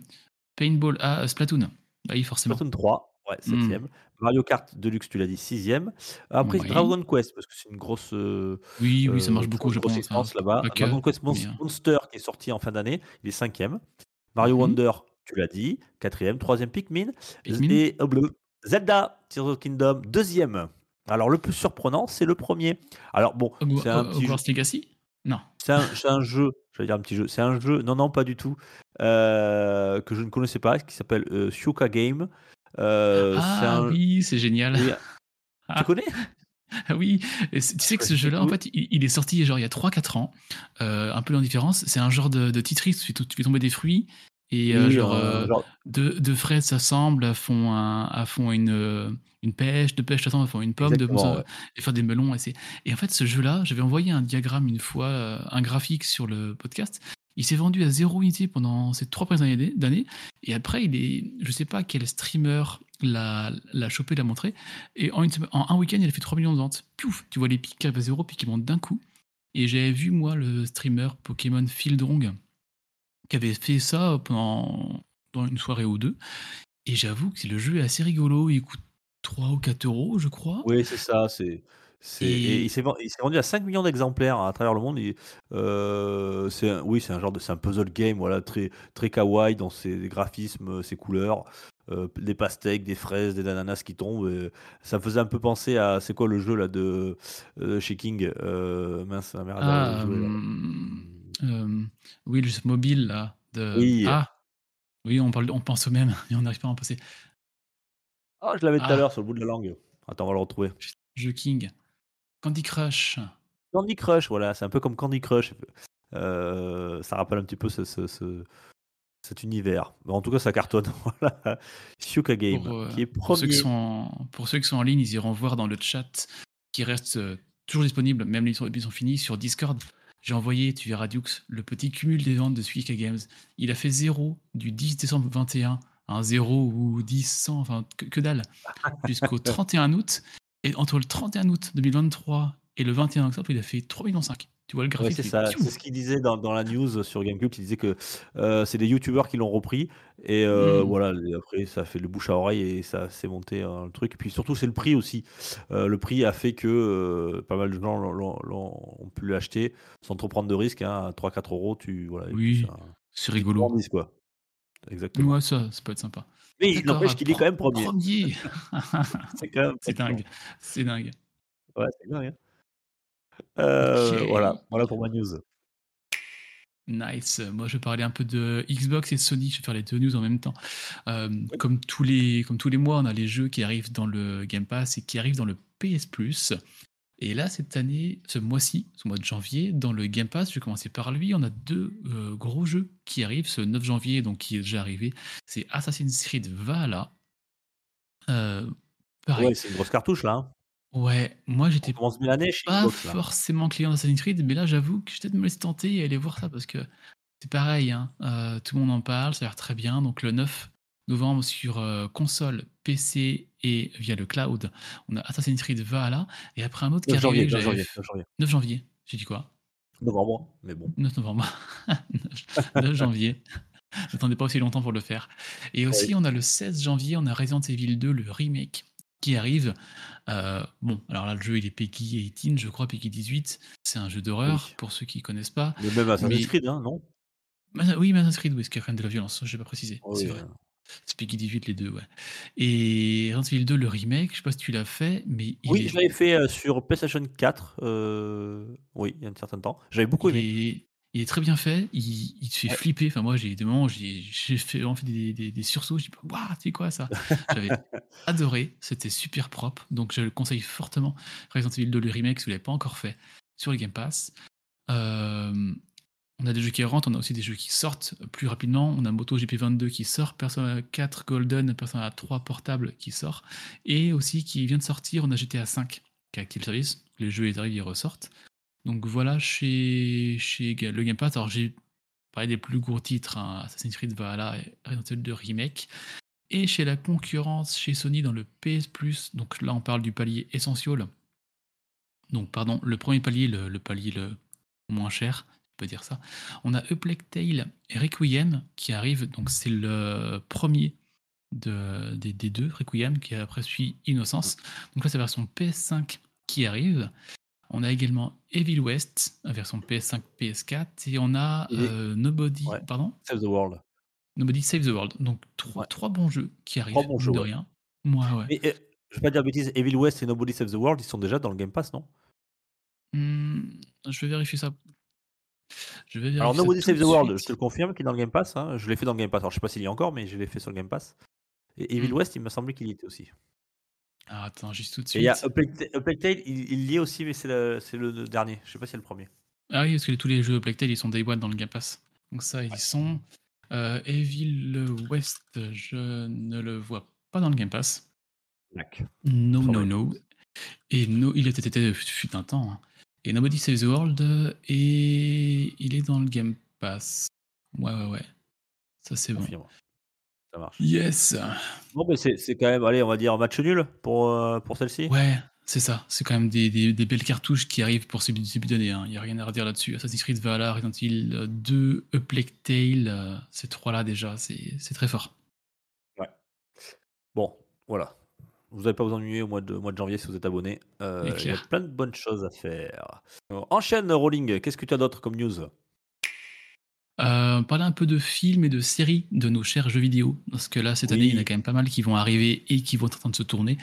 paintball. Ah, Splatoon. Bah oui, forcément. Splatoon 3. Ouais, hmm. septième. Mario Kart Deluxe, tu l'as dit, sixième. Après, Dragon Quest, parce que c'est une grosse. Euh, oui, oui, ça marche beaucoup, je pense. là-bas. Dragon Quest Monster, qui est sorti en fin d'année, il est cinquième. Mario mhm. Wonder, tu l'as dit, quatrième. Troisième, Pikmin. Et oh, Zelda, Tears of Kingdom, deuxième. Alors, le plus surprenant, c'est le premier. Alors, bon, c'est un petit. Hogwarts Legacy? Non. C'est un, un, jeu, je vais dire un petit jeu. C'est un jeu, non, non, pas du tout, euh, que je ne connaissais pas, qui s'appelle euh, Shuka Game. Euh, ah oui, c'est génial. Tu ah. connais? *laughs* Oui, tu sais que ce jeu-là, en fait, il, est sorti genre il y a 3-4 ans, euh, un peu différence. C'est un genre de, de Tetris, tu fais tomber des fruits et euh, genre, euh, Deux, deux, fraises s'assemblent, font, un, font une, une pêche, deux pêches s'assemblent, font une pomme, de, et faire des melons. Et, et en fait, ce jeu-là, j'avais envoyé un diagramme une fois, un graphique sur le podcast, il s'est vendu à zéro unité pendant ces trois premières années. Et après, il est, je sais pas quel streamer l'a, chopé, l'a montré. Et en, un week-end, il a fait 3 millions de ventes. Pouf, tu vois les pics qui à zéro, puis qui montent d'un coup. Et j'avais vu, moi, le streamer Pokémon Fieldrong, qui avait fait ça pendant dans une soirée ou deux. Et j'avoue que le jeu est assez rigolo. Il coûte 3 ou 4 euros, je crois. Oui, c'est ça. C'est il s'est vendu à 5 millions d'exemplaires à travers le monde. Euh, c'est oui, c'est un genre de c'est un puzzle game, voilà, très très kawaii dans ses graphismes, ses couleurs, euh, des pastèques, des fraises, des ananas qui tombent. ça me faisait un peu penser à c'est quoi le jeu là de euh, chez King mince, merde, ah, oui, le jeu mobile là. De... Oui. Ah, oui, on parle, on pense au même *laughs* et on n'arrive pas à en passer. Ah, je l'avais tout à ah. l'heure sur le bout de la langue. Attends, on va le retrouver. Jeu King. Candy Crush. Candy Crush, voilà, c'est un peu comme Candy Crush. Euh, ça rappelle un petit peu ce, cet univers. en tout cas, ça cartonne. *laughs* voilà. Shuka Game, pour, euh, qui est pour ceux qui, sont en, pour ceux qui sont en ligne, ils iront voir dans le chat qui reste euh, toujours disponible, même les épisodes sont finis, sur Discord. J'ai envoyé, tu verras Dukes, le petit cumul des ventes de Suika Games. Il a fait 0 du 10 décembre 21 un 0 ou 10, 100, enfin que, que dalle, *laughs* jusqu'au 31 août. Et entre le 31 août 2023 et le 21 octobre, il a fait 3,5 millions. Tu vois le Ouais, graphisme c'est ça. C'est ce qu'il disait dans, dans la news sur Gamecube. Il disait que euh, c'est des youtubeurs qui l'ont repris. Et euh, Hmm. voilà, après, ça fait le bouche à oreille et ça s'est monté euh, le truc. Et puis surtout, c'est le prix aussi. Euh, le prix a fait que pas mal de gens ont pu l'acheter sans trop prendre de risques. Hein, à 3-4 euros, tu, voilà, Oui, c'est rigolo. quoi. Exactement. Ouais, ça, ça peut être sympa. Mais il n'empêche qu'il est quand même premier. Premier *laughs* *laughs* C'est quand même C'est dingue. C'est dingue. Ouais, c'est dingue. hein. Euh. Voilà, voilà pour ma news. Nice. Moi, je vais parler un peu de Xbox et Sony. Je vais faire les deux news en même temps. Euh, Oui. comme, tous les, comme tous les mois, on a les jeux qui arrivent dans le Game Pass et qui arrivent dans le PS Plus. Et là, cette année, ce mois-ci, ce mois de janvier, dans le Game Pass, je vais commencer par lui. On a deux euh, gros jeux qui arrivent ce 9 janvier, donc qui est déjà arrivé. C'est Assassin's Creed Valhalla. Euh, pareil. Ouais, c'est une grosse cartouche là. hein. Ouais, moi j'étais pas Xbox forcément client d'Assassin's Creed, mais là j'avoue que je vais peut-être me laisser tenter et aller voir ça parce que c'est pareil, hein, euh, tout le monde en parle, ça a l'air très bien. Donc le 9 novembre sur euh, console, PC et via le cloud, on a Assassin's Creed Valhalla et après un autre qui 9 arrive. janvier, 9 janvier, 9 janvier. 9 janvier, j'ai dit quoi? Novembre, mais bon. 9 novembre. *laughs* 9 janvier. J'attendais pas aussi longtemps pour le faire. Et aussi, Oui. on a le 16 janvier, on a Resident Evil 2, le remake, qui arrive. Euh, bon, alors là, le jeu, il est Peggy 18, je crois, Peggy 18. C'est un jeu d'horreur, Oui. pour ceux qui connaissent pas. Mais même Assassin's Mais- Creed, hein, non? Oui, mais Assassin's Creed, oui, parce qu'il y a quand même de la violence, je vais pas préciser. Oh, c'est oui, vrai. Peggy 18, les deux, ouais. Et Resident Evil 2, le remake, je sais pas si tu l'as fait, mais il Oui, est je l'avais fait euh, sur PlayStation 4. euh, Oui, il y a un certain temps. J'avais beaucoup il aimé. est, il est très bien fait, il, il te fait Ouais. flipper. Enfin, moi, j'ai des moments où j'ai j'ai fait, vraiment fait des, des- des sursauts. Je dis, waouh, c'est quoi ça? J'avais *laughs* adoré, c'était super propre. Donc, je le conseille fortement. Resident Evil 2, le remake, si vous ne l'avez pas encore fait, sur le Game Pass. Euh, on a des jeux qui rentrent, on a aussi des jeux qui sortent plus rapidement. On a MotoGP 22 qui sort, Persona 4 Golden, Persona 3 portable qui sort. Et aussi qui vient de sortir, on a GTA 5 qui a activé le service. Les jeux arrivent, ils ressortent. Donc voilà, chez, le Game Pass, alors j'ai parlé des plus gros titres, hein, Assassin's Creed Valhalla et Resident Evil 2 Remake. Et chez la concurrence, chez Sony dans le PS Plus, donc là on parle du palier Essential. Donc pardon, le premier palier, le palier le moins cher, on peut dire ça. On a Plague Tale et Requiem qui arrivent, donc c'est le premier de, des, des deux, Requiem, qui après suit Innocence. Donc là c'est la version PS5 qui arrive. On a également Evil West, version PS5, PS4, et on a Et- euh, Nobody, Ouais. pardon, Save the World. Nobody Save the World. Donc trois, Ouais. trois bons jeux qui arrivent, Trois bons jeux, de ouais. rien. Moi, ouais. Euh, je vais pas dire de bêtises, Evil West et Nobody Save the World, ils sont déjà dans le Game Pass, non? Hmm, je vais vérifier ça. Je vais Alors Nobody Save the World, suite. je te le confirme, qu'il est dans le Game Pass. hein. Je l'ai fait dans le Game Pass. Alors je sais pas s'il y est encore, mais je l'ai fait sur le Game Pass. Et Evil Mm. West, il m'a semblé qu'il y était aussi. Ah, attends, juste tout de Et il y a suite. A Plague Plague Tale, il, il y est aussi, mais c'est le, dernier. Je sais pas si c'est le premier. Ah oui, parce que tous les jeux de Black Tail, ils sont Day One dans le Game Pass. Donc ça, ils sont. Euh, Evil West, je ne le vois pas dans le Game Pass. No, Sans no, no. Et no, il était été fut un temps. hein. Et Nobody Saves the World, euh, il est dans le Game Pass. Ouais, ouais, ouais. Ça, c'est bon. Ça marche. Yes Bon, mais c'est quand même, allez, on va dire match nul pour, euh, pour celle-ci. Ouais, c'est ça. C'est quand même des, des- des belles cartouches qui arrivent pour ce début d'année. Il n'y a rien à redire là-dessus. Assassin's Creed Valhalla, Resident Evil 2, A Plague Tale, euh, ces trois-là déjà, c'est c'est très fort. Bon, voilà. Vous n'allez pas vous ennuyer au mois de, au mois de janvier si vous êtes abonné. Euh, Il y a plein de bonnes choses à faire. Alors, Enchaîne, Rolling. Qu'est-ce que tu as d'autre comme news? Euh, parler un peu de films et de séries de nos chers jeux vidéo, parce que là, cette année, il y en a quand même pas mal qui vont arriver et qui vont être en train de se tourner.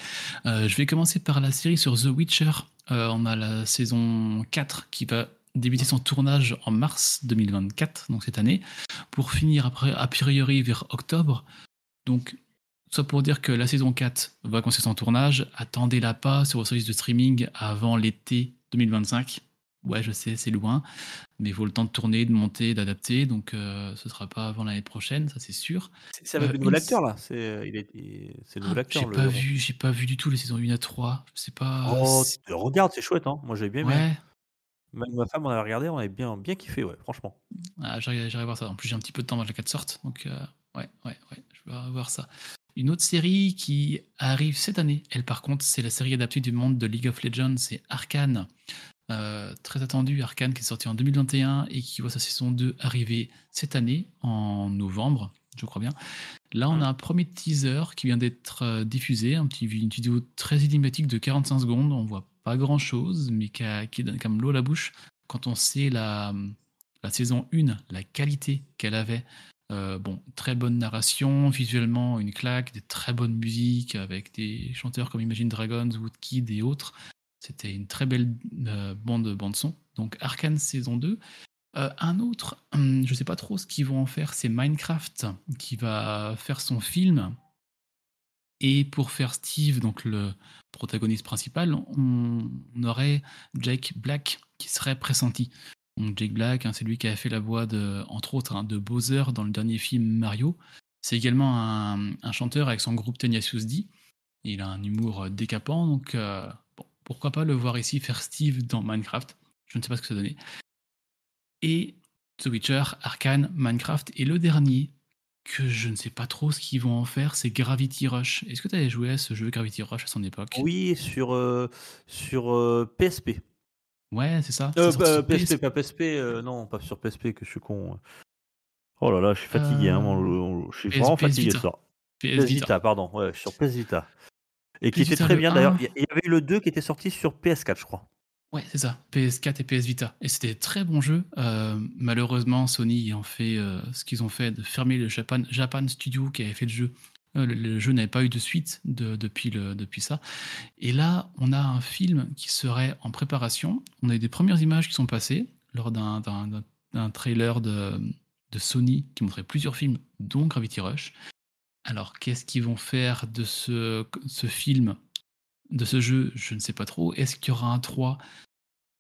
Euh, je vais commencer par la série sur The Witcher. Euh, on a la saison 4 qui va débuter son tournage en mars 2024, donc cette année, pour finir après, a priori vers octobre. Donc, ça pour dire que la saison 4 va commencer son tournage. Attendez-la pas sur vos services de streaming avant l'été 2025. Ouais, je sais, c'est loin, mais il faut le temps de tourner, de monter, d'adapter, donc euh, ce sera pas avant l'année prochaine, ça c'est sûr. C'est avec Euh, le nouvel une- acteur, là. C'est euh, il est, il- c'est le nouvel Ah, acteur. J'ai le pas vu, j'ai pas vu du tout les saisons 1 à 3. Je sais pas. Oh, regarde, c'est chouette. Hein. Moi, j'avais bien aimé. ouais, Même ma femme, on avait regardé, on avait bien, bien kiffé, ouais, franchement. ah, j'arrive j'arrive à voir ça. En plus, j'ai un petit peu de temps avant que la 4 sorte, donc euh, ouais, ouais, ouais, je vais voir ça. Une autre série qui arrive cette année, elle par contre, c'est la série adaptée du monde de League of Legends, c'est Arcane. euh, très attendu, Arkane, qui est sorti en 2021 et qui voit sa saison 2 arriver cette année, en novembre, je crois bien. Là, on a un premier teaser qui vient d'être euh, diffusé, un petit, une vidéo très idiomatique de 45 secondes. On voit pas grand chose, mais qui, a- qui donne comme l'eau à la bouche quand on sait la, la saison 1, la qualité qu'elle avait. Euh, bon, très bonne narration, visuellement une claque, des très bonnes musiques avec des chanteurs comme Imagine Dragons, Woodkid et autres. C'était une très belle euh, bande, bande son. Donc Arkane saison 2. Euh, un autre, *clears throat* je sais pas trop ce qu'ils vont en faire, c'est Minecraft qui va faire son film. Et pour faire Steve, donc le protagoniste principal, on, on aurait Jake Black qui serait pressenti. Jake Black, hein, c'est lui qui a fait la voix de, entre autres, hein, de Bowser dans le dernier film Mario. C'est également un, chanteur avec son groupe Tenacious D. Il a un humour euh, décapant, donc euh, pourquoi pas le voir ici faire Steve dans Minecraft. Je ne sais pas ce que ça donnait. Et The Witcher, Arkane, Minecraft. Et le dernier, que je ne sais pas trop ce qu'ils vont en faire, c'est Gravity Rush. Est-ce que tu avais joué à ce jeu Gravity Rush à son époque? Oui, sur, euh, sur PSP. Ouais, c'est ça. Euh, bah, PSP, PS. pas PSP, euh, non, pas sur PSP, que je suis con. Oh là là, je suis fatigué, hein, mon- mon- je suis PS vraiment PS fatigué Vita. soir. PS PS Vita. Vita, pardon, ouais, sur PS Vita. Et qui était très bien d'ailleurs. 1. Il y il y avait eu le 2 qui était sorti sur PS4, je crois. Ouais, c'est ça. PS4 et PS Vita. Et c'était très bon jeu. Euh, malheureusement, Sony ayant fait euh, ce qu'ils ont fait de fermer le Japan, Japan Studio qui avait fait le jeu. Euh, le, jeu n'avait pas eu de suite de- depuis, ça. Et là, on a un film qui serait en préparation. On a eu des premières images qui sont passées lors d'un- trailer de, Sony qui montrait plusieurs films, dont Gravity Rush. Alors, qu'est-ce qu'ils vont faire de ce, film, de ce jeu Je ne sais pas trop. Est-ce qu'il y aura un 3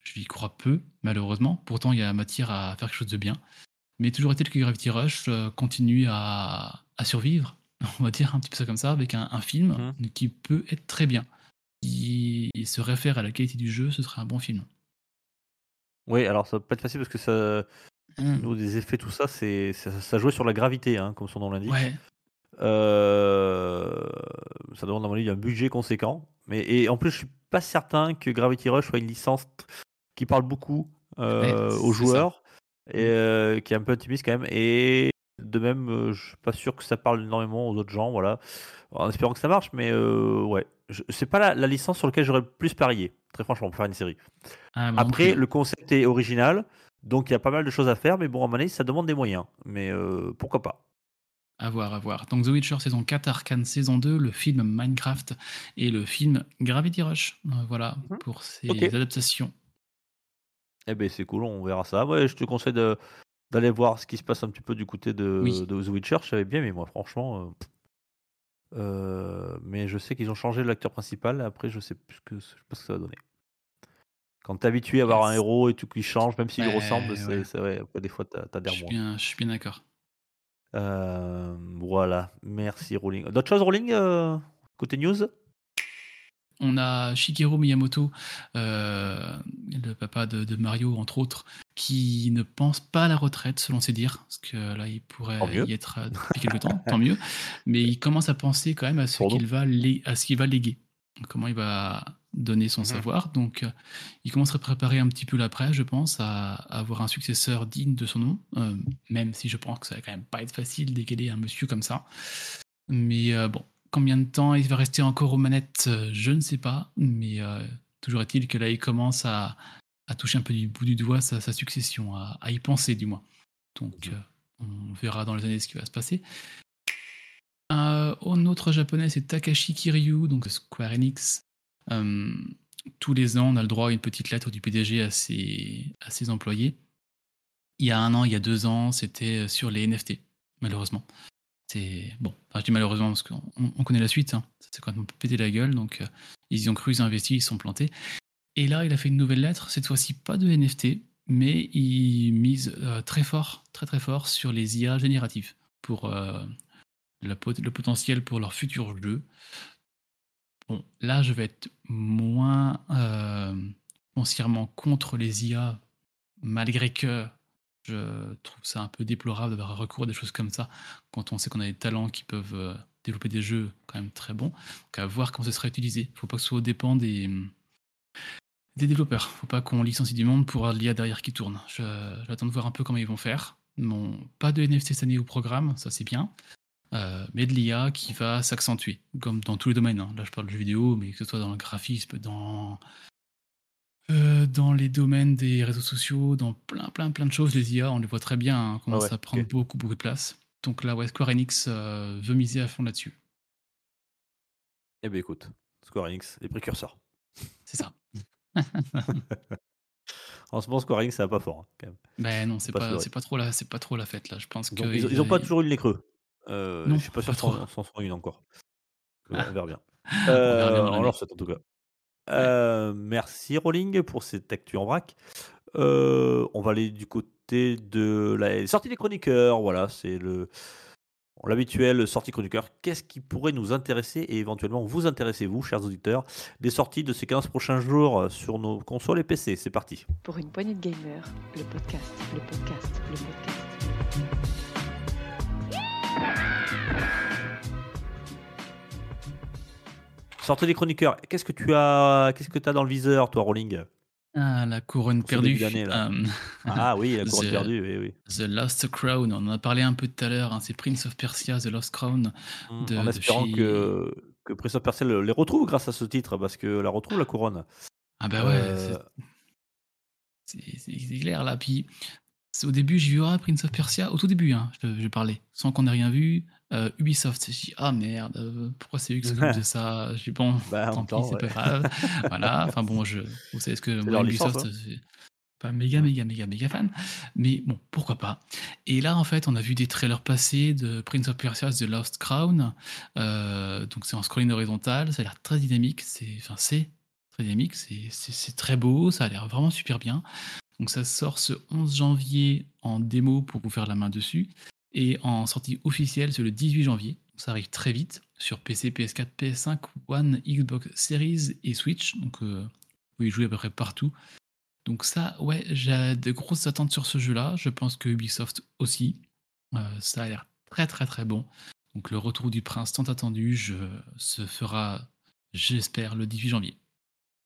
Je y crois peu, malheureusement. Pourtant, il y a matière à faire quelque chose de bien. Mais toujours est-il que Gravity Rush euh, continue à survivre, *laughs* on va dire un petit peu ça comme ça, avec un, un film qui peut être très bien. Qui se réfère à la qualité du jeu, ce serait un bon film. Oui, alors ça va pas être facile parce que ça, nous, des effets, tout ça, c'est ça, ça jouait sur la gravité, hein, comme son nom l'indique. Ouais, Euh, ça demande à mon avis un budget conséquent. Mais, et en plus, je suis pas certain que Gravity Rush soit une licence qui parle beaucoup euh, Ouais, aux ça. joueurs et euh, qui est un peu intimiste quand même. Et de même, euh, je suis pas sûr que ça parle énormément aux autres gens. Voilà, en espérant que ça marche. Mais euh, ouais, c'est pas la, la licence sur laquelle j'aurais le plus parié. Très franchement, pour faire une série. Ah, Après, le concept est original. Donc il y a pas mal de choses à faire, mais bon, à mon avis, ça demande des moyens. Mais euh, pourquoi pas À voir, à voir. Donc The Witcher saison 4, Arkane saison 2, le film Minecraft et le film Gravity Rush. Euh, voilà Mhm. pour ces adaptations. Eh ben c'est cool, on verra ça. Ouais, je te conseille de- d'aller voir ce qui se passe un petit peu du côté de, Oui. de The Witcher. Je savais bien, mais moi, franchement. euh. Euh, mais je sais qu'ils ont changé l'acteur principal. Après, je sais plus ce que, je sais pas ce que ça va donner. Quand t'es habitué à avoir un héros et tout qui change, même s'il Ouais, ressemble, c'est ouais. c'est vrai. Après, des fois, t'as Je des suis remords. bien, je suis bien d'accord. Euh, voilà, merci Rolling. D'autres choses, Rolling euh, Côté news? On a Shigeru Miyamoto, euh, le papa de, de Mario, entre autres, qui ne pense pas à la retraite, selon ses dires, parce que là, il pourrait y être euh, depuis quelque temps, tant mieux. Mais il commence à penser quand même à ce qu'il va, lé- à ce qu'il va léguer, comment il va donner son Mhm. savoir. Donc, euh, il commence à préparer un petit peu l'après, je pense, à, à avoir un successeur digne de son nom, euh, même si je pense que ça va quand même pas être facile d'égaler un monsieur comme ça. Mais euh, bon, combien de temps il va rester encore aux manettes, euh, je ne sais pas. Mais euh, toujours est-il que là, il commence à, à toucher un peu du bout du doigt sa, sa succession, à, à y penser du moins. Donc, euh, on verra dans les années ce qui va se passer. Euh, un autre japonais, c'est Takashi Kiryu, donc Square Enix. Tous les ans, on a le droit à une petite lettre du PDG à ses, à ses employés. Il y a un an, il y a deux ans, c'était sur les NFT, malheureusement. C'est bon, je dis malheureusement parce qu'on on connaît la suite. Hein. Ça s'est quand même pété la gueule, donc euh, ils y ont cru, ils ont investi, ils sont plantés. Et là, il a fait une nouvelle lettre, cette fois-ci pas de NFT, mais il mise euh, très fort, très très fort sur les IA génératives pour euh, le potentiel pour leur futur jeu. Bon, là, je vais être moins foncièrement contre les IA, malgré que je trouve ça un peu déplorable d'avoir recours à des choses comme ça quand on sait qu'on a des talents qui peuvent euh, développer des jeux quand même très bons. Donc à voir comment ce sera utilisé. Il ne faut pas que ce soit dépend des, développeurs. Faut pas qu'on licencie du monde pour l'IA derrière qui tourne. J'attends de voir un peu comment ils vont faire. Pas de NFT cette année au programme, ça c'est bien. Euh, mais de l'IA qui va s'accentuer, comme dans tous les domaines. hein. Là, je parle de jeux vidéo, mais que ce soit dans le graphisme, dans, euh, dans les domaines des réseaux sociaux, dans plein, plein, plein de choses, les IA, on les voit très bien, hein, commencent ouais, à prendre beaucoup, beaucoup de place. Donc là, ouais, Square Enix euh, veut miser à fond là-dessus. Eh bien, écoute, Square Enix, les précurseurs. C'est ça. *laughs* En ce moment, Square Enix, ça va pas fort. hein, quand même. Ben non, c'est Pas pas, c'est pas trop la, c'est pas trop la fête là. Je pense que ils ils ont pas toujours eu le nez creux. Euh, Non, je suis pas sûr pas qu'on s'en soit une encore. Euh, *laughs* Ah. On verra bien. On verra bien Euh, dans on l'année. leur souhaite en tout cas. Euh, merci Rolling pour cette actu en vrac. Euh, on va aller du côté de la sortie des chroniqueurs. Voilà, c'est le l'habituel sortie chroniqueur. Qu'est-ce qui pourrait nous intéresser et éventuellement vous intéresser, vous, chers auditeurs, des sorties de ces 15 prochains jours sur nos consoles et PC C'est parti. Pour une poignée de gamers, le podcast, le podcast, le podcast. Sortie des chroniqueurs. Qu'est-ce que tu as Qu'est-ce que tu as dans le viseur, toi, Rolling Ah, la couronne perdue. Euh, Ah oui, la couronne *laughs* The- perdue, oui, oui. The Lost Crown, on en a parlé un peu tout à l'heure, hein, c'est Prince of Persia, The Lost Crown. Mm, de- en de espérant chez- que, que Prince of Persia le- les retrouve grâce à ce titre, parce que la retrouve la couronne. Ah bah ouais, Euh, c'est- clair là. Puis au début, j'ai vu ah, Prince of Persia, au tout début, hein, je, je parlais, sans qu'on ait rien vu. euh, Ubisoft, j'ai dit ah merde, euh, pourquoi c'est eux qui *laughs* de ça? J'ai dit bon, Bah, tant pis, c'est pas grave. voilà, enfin bon, je, vous savez ce que *laughs* moi, Ubisoft, hein. c'est pas méga, méga, méga, méga fan, mais bon, pourquoi pas. Et là, en fait, on a vu des trailers passés de Prince of Persia The Lost Crown. Euh, donc c'est en scrolling horizontal, ça a l'air très dynamique, c'est enfin c'est très dynamique, c'est très beau, ça a l'air vraiment super bien. Donc ça sort ce 11 janvier en démo pour vous faire la main dessus et en sortie officielle c'est le 18 janvier. Ça arrive très vite sur PC, PS4, PS5, One, Xbox Series et Switch. Donc euh, vous pouvez jouer à peu près partout. Donc ça, ouais, j'ai de grosses attentes sur ce jeu-là. Je pense que Ubisoft aussi. Euh, ça a l'air très très très bon. Donc le retour du prince tant attendu je, se fera, j'espère, le 18 janvier.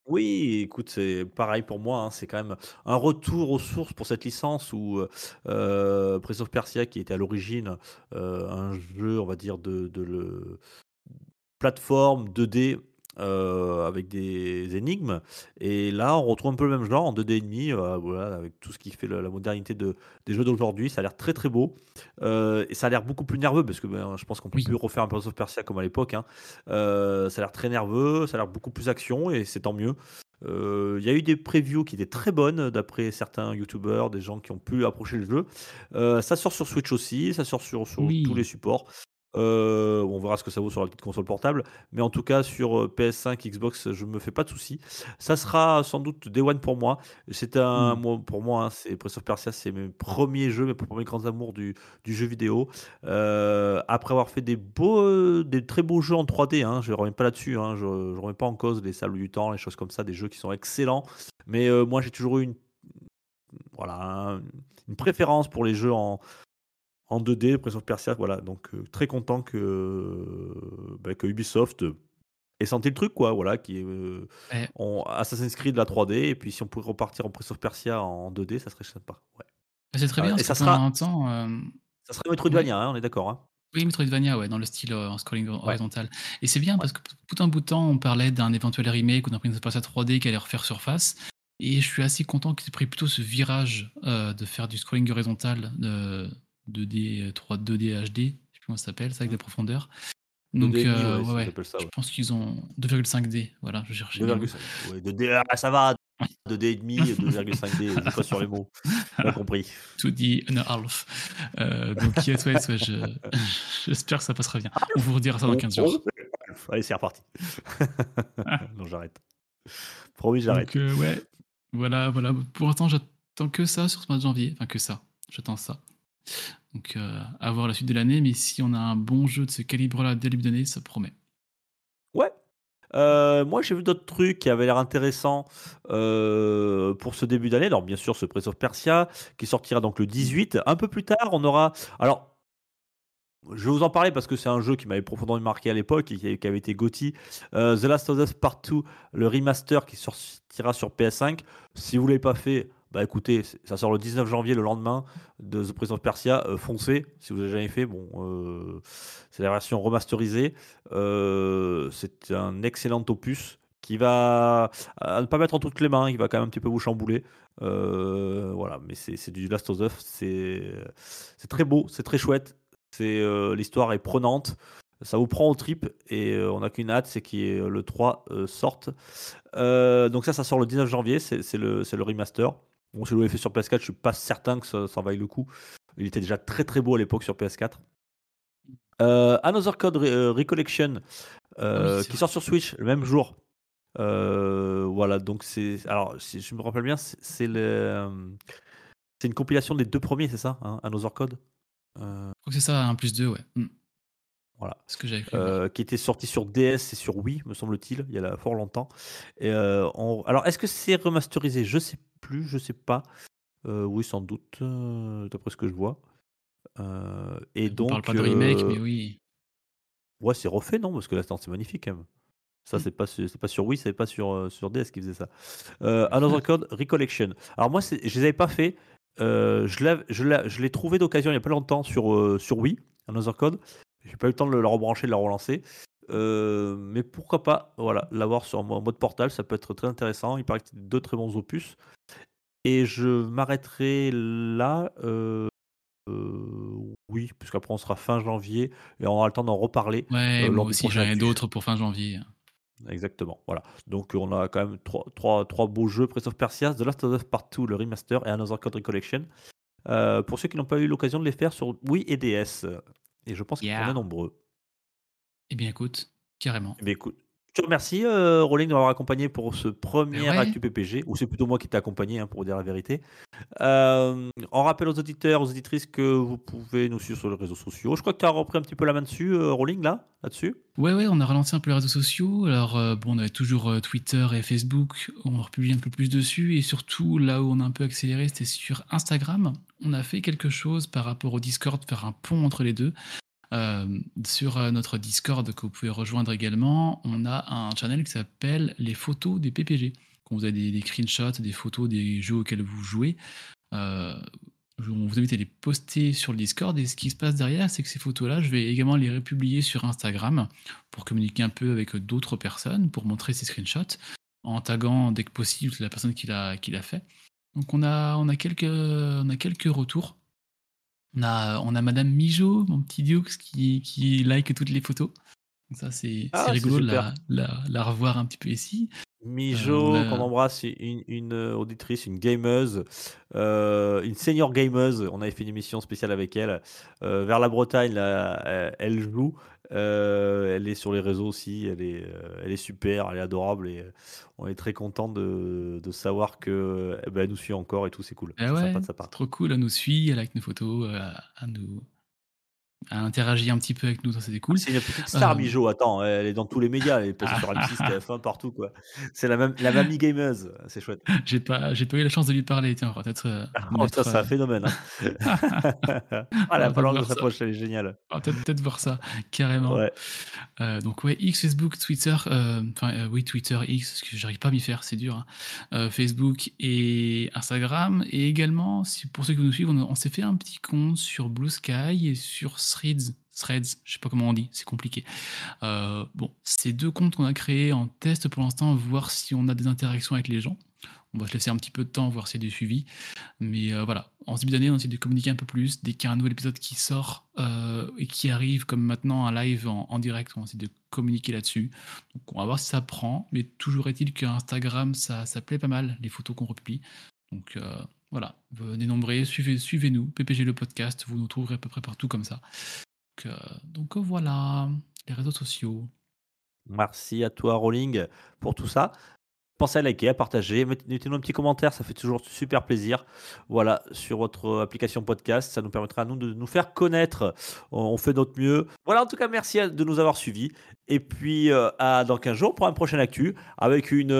Oui, écoute, c'est pareil pour moi. hein, c'est quand même un retour aux sources pour cette licence où euh, Prince Persia, qui était à l'origine un jeu, on va dire, de, plateforme 2D euh, avec des énigmes. Et là, on retrouve un peu le même genre en 2D et demi, euh, voilà, avec tout ce qui fait la, la modernité de, des jeux d'aujourd'hui. Ça a l'air très très beau. Euh, et ça a l'air beaucoup plus nerveux parce que ben, je pense qu'on peut Oui. plus refaire un Prince of Persia comme à l'époque. hein. Ça a l'air très nerveux, ça a l'air beaucoup plus action et c'est tant mieux. Il y a eu des previews qui étaient très bonnes d'après certains youtubeurs, des gens qui ont pu approcher le jeu. Ça sort sur Switch aussi, ça sort sur, sur Oui. tous les supports. Euh, on verra ce que ça vaut sur la petite console portable, mais en tout cas sur euh, PS5, Xbox, je me fais pas de soucis. Ça sera sans doute Day One pour moi. C'est un, Mm. moi, pour moi, hein, c'est Prince of Persia, c'est mes premiers jeux, mes premiers grands amours du, du jeu vidéo. Euh, après avoir fait des beaux, des très beaux jeux en 3D, hein, je ne remets pas là-dessus, hein, je ne remets pas en cause les salles du temps, les choses comme ça, des jeux qui sont excellents. Mais euh, moi, j'ai toujours eu une, voilà, un- une préférence pour les jeux en, en 2D, Prince of Persia. Voilà, donc euh, très content que, euh, bah, que Ubisoft ait senti le truc, quoi. Voilà, qui est euh, Ouais. on- Assassin's Creed de la 3D, et puis si on pouvait repartir en Prince of Persia en 2D, ça serait sympa. Ouais. C'est très Ah, bien, et ça sera- un temps, euh, Ça serait Metroidvania, hein, on est d'accord. Hein. Oui, Metroidvania, ouais, dans le style euh, en scrolling horizontal. Et c'est bien parce que tout un bout de temps, on parlait d'un éventuel remake ou d'un Prince of Persia 3D qui allait refaire surface. Et je suis assez content qu'ils aient pris plutôt ce virage euh, de faire du scrolling horizontal de 2D, 3, 2D HD, je sais plus comment ça s'appelle, ça avec des profondeurs. Donc, 2D et demi, euh, ouais, ouais, ça je pense qu'ils ont 2,5D. Voilà, je cherchais. mes mots. 2,5. Ouais, 2D, ah, ça va. 2D et demi, *laughs* 2,5D, je pas sur les mots. Pas compris. 2D and a half. Euh, donc, yes, ouais, ouais, je- *laughs* j'espère que ça passera bien. On vous redira ça dans 15 jours. *laughs* Allez, c'est reparti. non, j'arrête. Promis, j'arrête. Donc, euh, ouais, voilà, voilà. Pour l'instant, j'attends que ça sur ce mois de janvier. Enfin, que ça. J'attends ça. Donc, euh, à voir la suite de l'année. Mais si on a un bon jeu de ce calibre-là début d'année, ça promet. Ouais. Euh, moi, j'ai vu d'autres trucs qui avaient l'air intéressants euh, pour ce début d'année. Alors, bien sûr, ce Prince of Persia qui sortira donc le 18. Un peu plus tard, on aura. Alors, je vais vous en parler parce que c'est un jeu qui m'avait profondément marqué à l'époque et qui, avait été GOTY. Euh, The Last of Us Part 2, le remaster qui sortira sur PS5. Si vous ne l'avez pas fait, bah écoutez, ça sort le 19 janvier, le lendemain de The Prince of Persia. Euh, foncez, si vous n'avez jamais fait. Bon, euh, c'est la version remasterisée. Euh, c'est un excellent opus qui va à ne pas mettre en toutes les mains, il va quand même un petit peu vous chambouler. Euh, voilà, mais c'est du Last of Us, c'est très beau, c'est très chouette. L'histoire est prenante, ça vous prend au trip et on n'a qu'une hâte, c'est que le 3 euh, sorte. Donc ça, ça sort le 19 janvier, c'est le remaster. Bon, si l'avez fait sur PS4, je suis pas certain que ça, ça en vaille le coup. Il était déjà très très beau à l'époque sur PS4. Euh, Another Code Re- euh, Recollection, euh, Oui, c'est qui sort sur Switch le même jour. Euh, voilà, donc c'est. Alors, si je me rappelle bien, c'est le. C'est une compilation des deux premiers, c'est ça hein, Another Code? Je crois que c'est ça, un plus 2, ouais. Hmm. Voilà. Ce que cru. euh, qui était sorti sur DS et sur Wii, me semble-t-il, il y a là, fort longtemps. Et, euh, on- Alors, est-ce que c'est remasterisé? Je sais plus, je sais pas. Euh, oui, sans doute, euh, d'après ce que je vois. Euh, et On donc, parle pas de remake, mais oui. ouais, c'est refait, non? Parce que attends, c'est magnifique quand même. Ça, Mm. c'est pas, su- c'est pas sur Wii, c'est pas sur, sur DS qui faisait ça. *laughs* Another Code Recollection. Alors, moi, je les avais pas fait. Je l'ai- trouvé d'occasion il y a pas longtemps sur, sur Wii, Another Code. J'ai pas eu le temps de le rebrancher, de le relancer. Euh, mais pourquoi pas voilà, l'avoir sur mo- mode portable, ça peut être très intéressant. Il paraît que c'est deux très bons opus. Et je m'arrêterai là. euh, euh, oui, puisqu'après on sera fin janvier et on aura le temps d'en reparler. Ouais, euh, moi aussi, prochain j'en ai actu. d'autres pour fin janvier. Exactement, voilà. Donc on a quand même trois, trois, trois beaux jeux, Prince of Persia, The Last of Us Part 2, le remaster et Another Code Recollection. Euh, pour ceux qui n'ont pas eu l'occasion de les faire sur Wii et DS. Et je pense qu'ils Yeah. sont nombreux. Eh bien, écoute, carrément. Eh bien, écoute, te remercie, euh, Rolling, de m'avoir accompagné pour ce premier ouais. Actu PPG, ou c'est plutôt moi qui t'ai accompagné, hein, pour dire la vérité. Euh, on rappelle aux auditeurs, aux auditrices que vous pouvez nous suivre sur les réseaux sociaux. Je crois que tu as repris un petit peu la main dessus, euh, Rolling, là, là-dessus. Ouais, ouais, on a relancé un peu les réseaux sociaux. Alors, euh, bon, on avait toujours euh, Twitter et Facebook. On republie un peu plus dessus. Et surtout, là où on a un peu accéléré, c'était sur Instagram. On a fait quelque chose par rapport au Discord, faire un pont entre les deux. Euh, sur euh, notre Discord que vous pouvez rejoindre également, on a un channel qui s'appelle les photos des PPG. Quand vous avez des, screenshots, des photos des jeux auxquels vous jouez, euh, on vous invite à les poster sur le Discord. Et ce qui se passe derrière, c'est que ces photos-là, je vais également les republier sur Instagram pour communiquer un peu avec d'autres personnes, pour montrer ces screenshots, en taguant dès que possible la personne qui l'a fait. Donc on a, on a quelques retours. On a, on a Madame Mijo, mon petit Dukes, qui, qui like toutes les photos. Donc ça, c'est Ah, rigolo de super. la, la, la revoir un petit peu ici. Mijo, Euh, qu'on embrasse, une, une, euh, auditrice, une gameuse, euh, une senior gameuse. On avait fait une émission spéciale avec elle. Euh, vers la Bretagne, là, elle joue. Elle est sur les réseaux aussi. Elle est, elle est super, elle est adorable. Et on est très content de, de savoir que eh ben, elle nous suit encore et tout. C'est cool. C'est ouais, sympa de sa c'est part. trop cool, elle nous suit, elle like nos photos, à nous à interagir un petit peu avec nous, ça c'était cool. C'est une petite star, Euh, Mijo. Attends, elle est dans tous les médias. Elle est passée sur M6, *laughs* TF1, partout. quoi. C'est la, même, la mamie gameuse. C'est chouette. *laughs* J'ai pas, j'ai pas eu la chance de lui parler. Tiens, peut-être. euh, Oh, ça, c'est un euh, phénomène. hein. *laughs* ah, la va balance de voir sa ça. poche, elle est géniale. on va peut-être voir ça carrément. Ouais. Euh, donc ouais, X, Facebook, Twitter, enfin euh, oui Twitter, X, parce que j'arrive pas à m'y faire, c'est dur. hein. Facebook et Instagram, et également, pour ceux qui nous suivent, on, on s'est fait un petit compte sur Blue Sky et sur Threads. Threads, je sais pas comment on dit, c'est compliqué. Euh, bon, c'est deux comptes qu'on a créés en test pour l'instant, voir si on a des interactions avec les gens. On va se laisser un petit peu de temps, voir s'il y a du suivi. Mais euh, voilà, en début d'année, on essaie de communiquer un peu plus. Dès qu'il y a un nouvel épisode qui sort euh, et qui arrive, comme maintenant un live en, direct, on essaie de communiquer là-dessus. Donc on va voir si ça prend. Mais toujours est-il qu'Instagram, ça, ça plaît pas mal, les photos qu'on republie. Donc voilà, venez suivez-nous, PPG le podcast, vous nous trouverez à peu près partout comme ça. Donc, euh, euh, voilà, les réseaux sociaux. Merci à toi, Rolling, pour tout ça. Pensez à liker, à partager, mettez- mettez-nous un petit commentaire, ça fait toujours super plaisir. Voilà, sur votre application podcast, ça nous permettra à nous de nous faire connaître. On fait notre mieux. Voilà, en tout cas, merci de nous avoir suivis. Et puis, euh, à dans 15 jours pour un prochain actu avec une.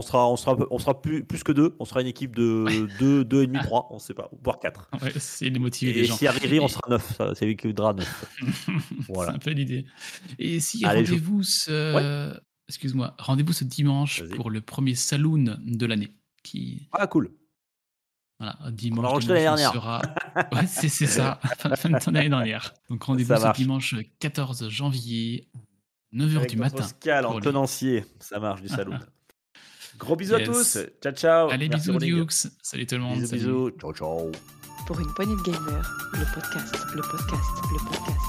On sera, on sera, on sera plus, plus que deux. On sera une équipe de 2, 2 *laughs* et demi, 3, on sait pas, voire 4. Ouais, c'est les motiver les Et gens. si Riri, on Et- sera 9. ça, C'est lui qui voudra 9. *laughs* Voilà. C'est un peu l'idée. Et si rendez-vous ce, excuse-moi, rendez-vous ce dimanche pour le premier saloon de l'année, qui Ah, cool. voilà dimanche. enregistré dimanche, l'année on sera. Ouais, c'est c'est ça, *laughs* fin, fin de l'année dernière. Donc rendez-vous ce dimanche 14 janvier, 9h Avec du matin. Oscal en tenancier. Ça marche du salon. Gros bisous Yes. à tous. Ciao, ciao. Allez, Merci, bisous. Dukes. Salut tout le monde. Bisous, salut. bisous. Ciao, ciao. Pour une poignée de podcast, le podcast, le podcast, le podcast.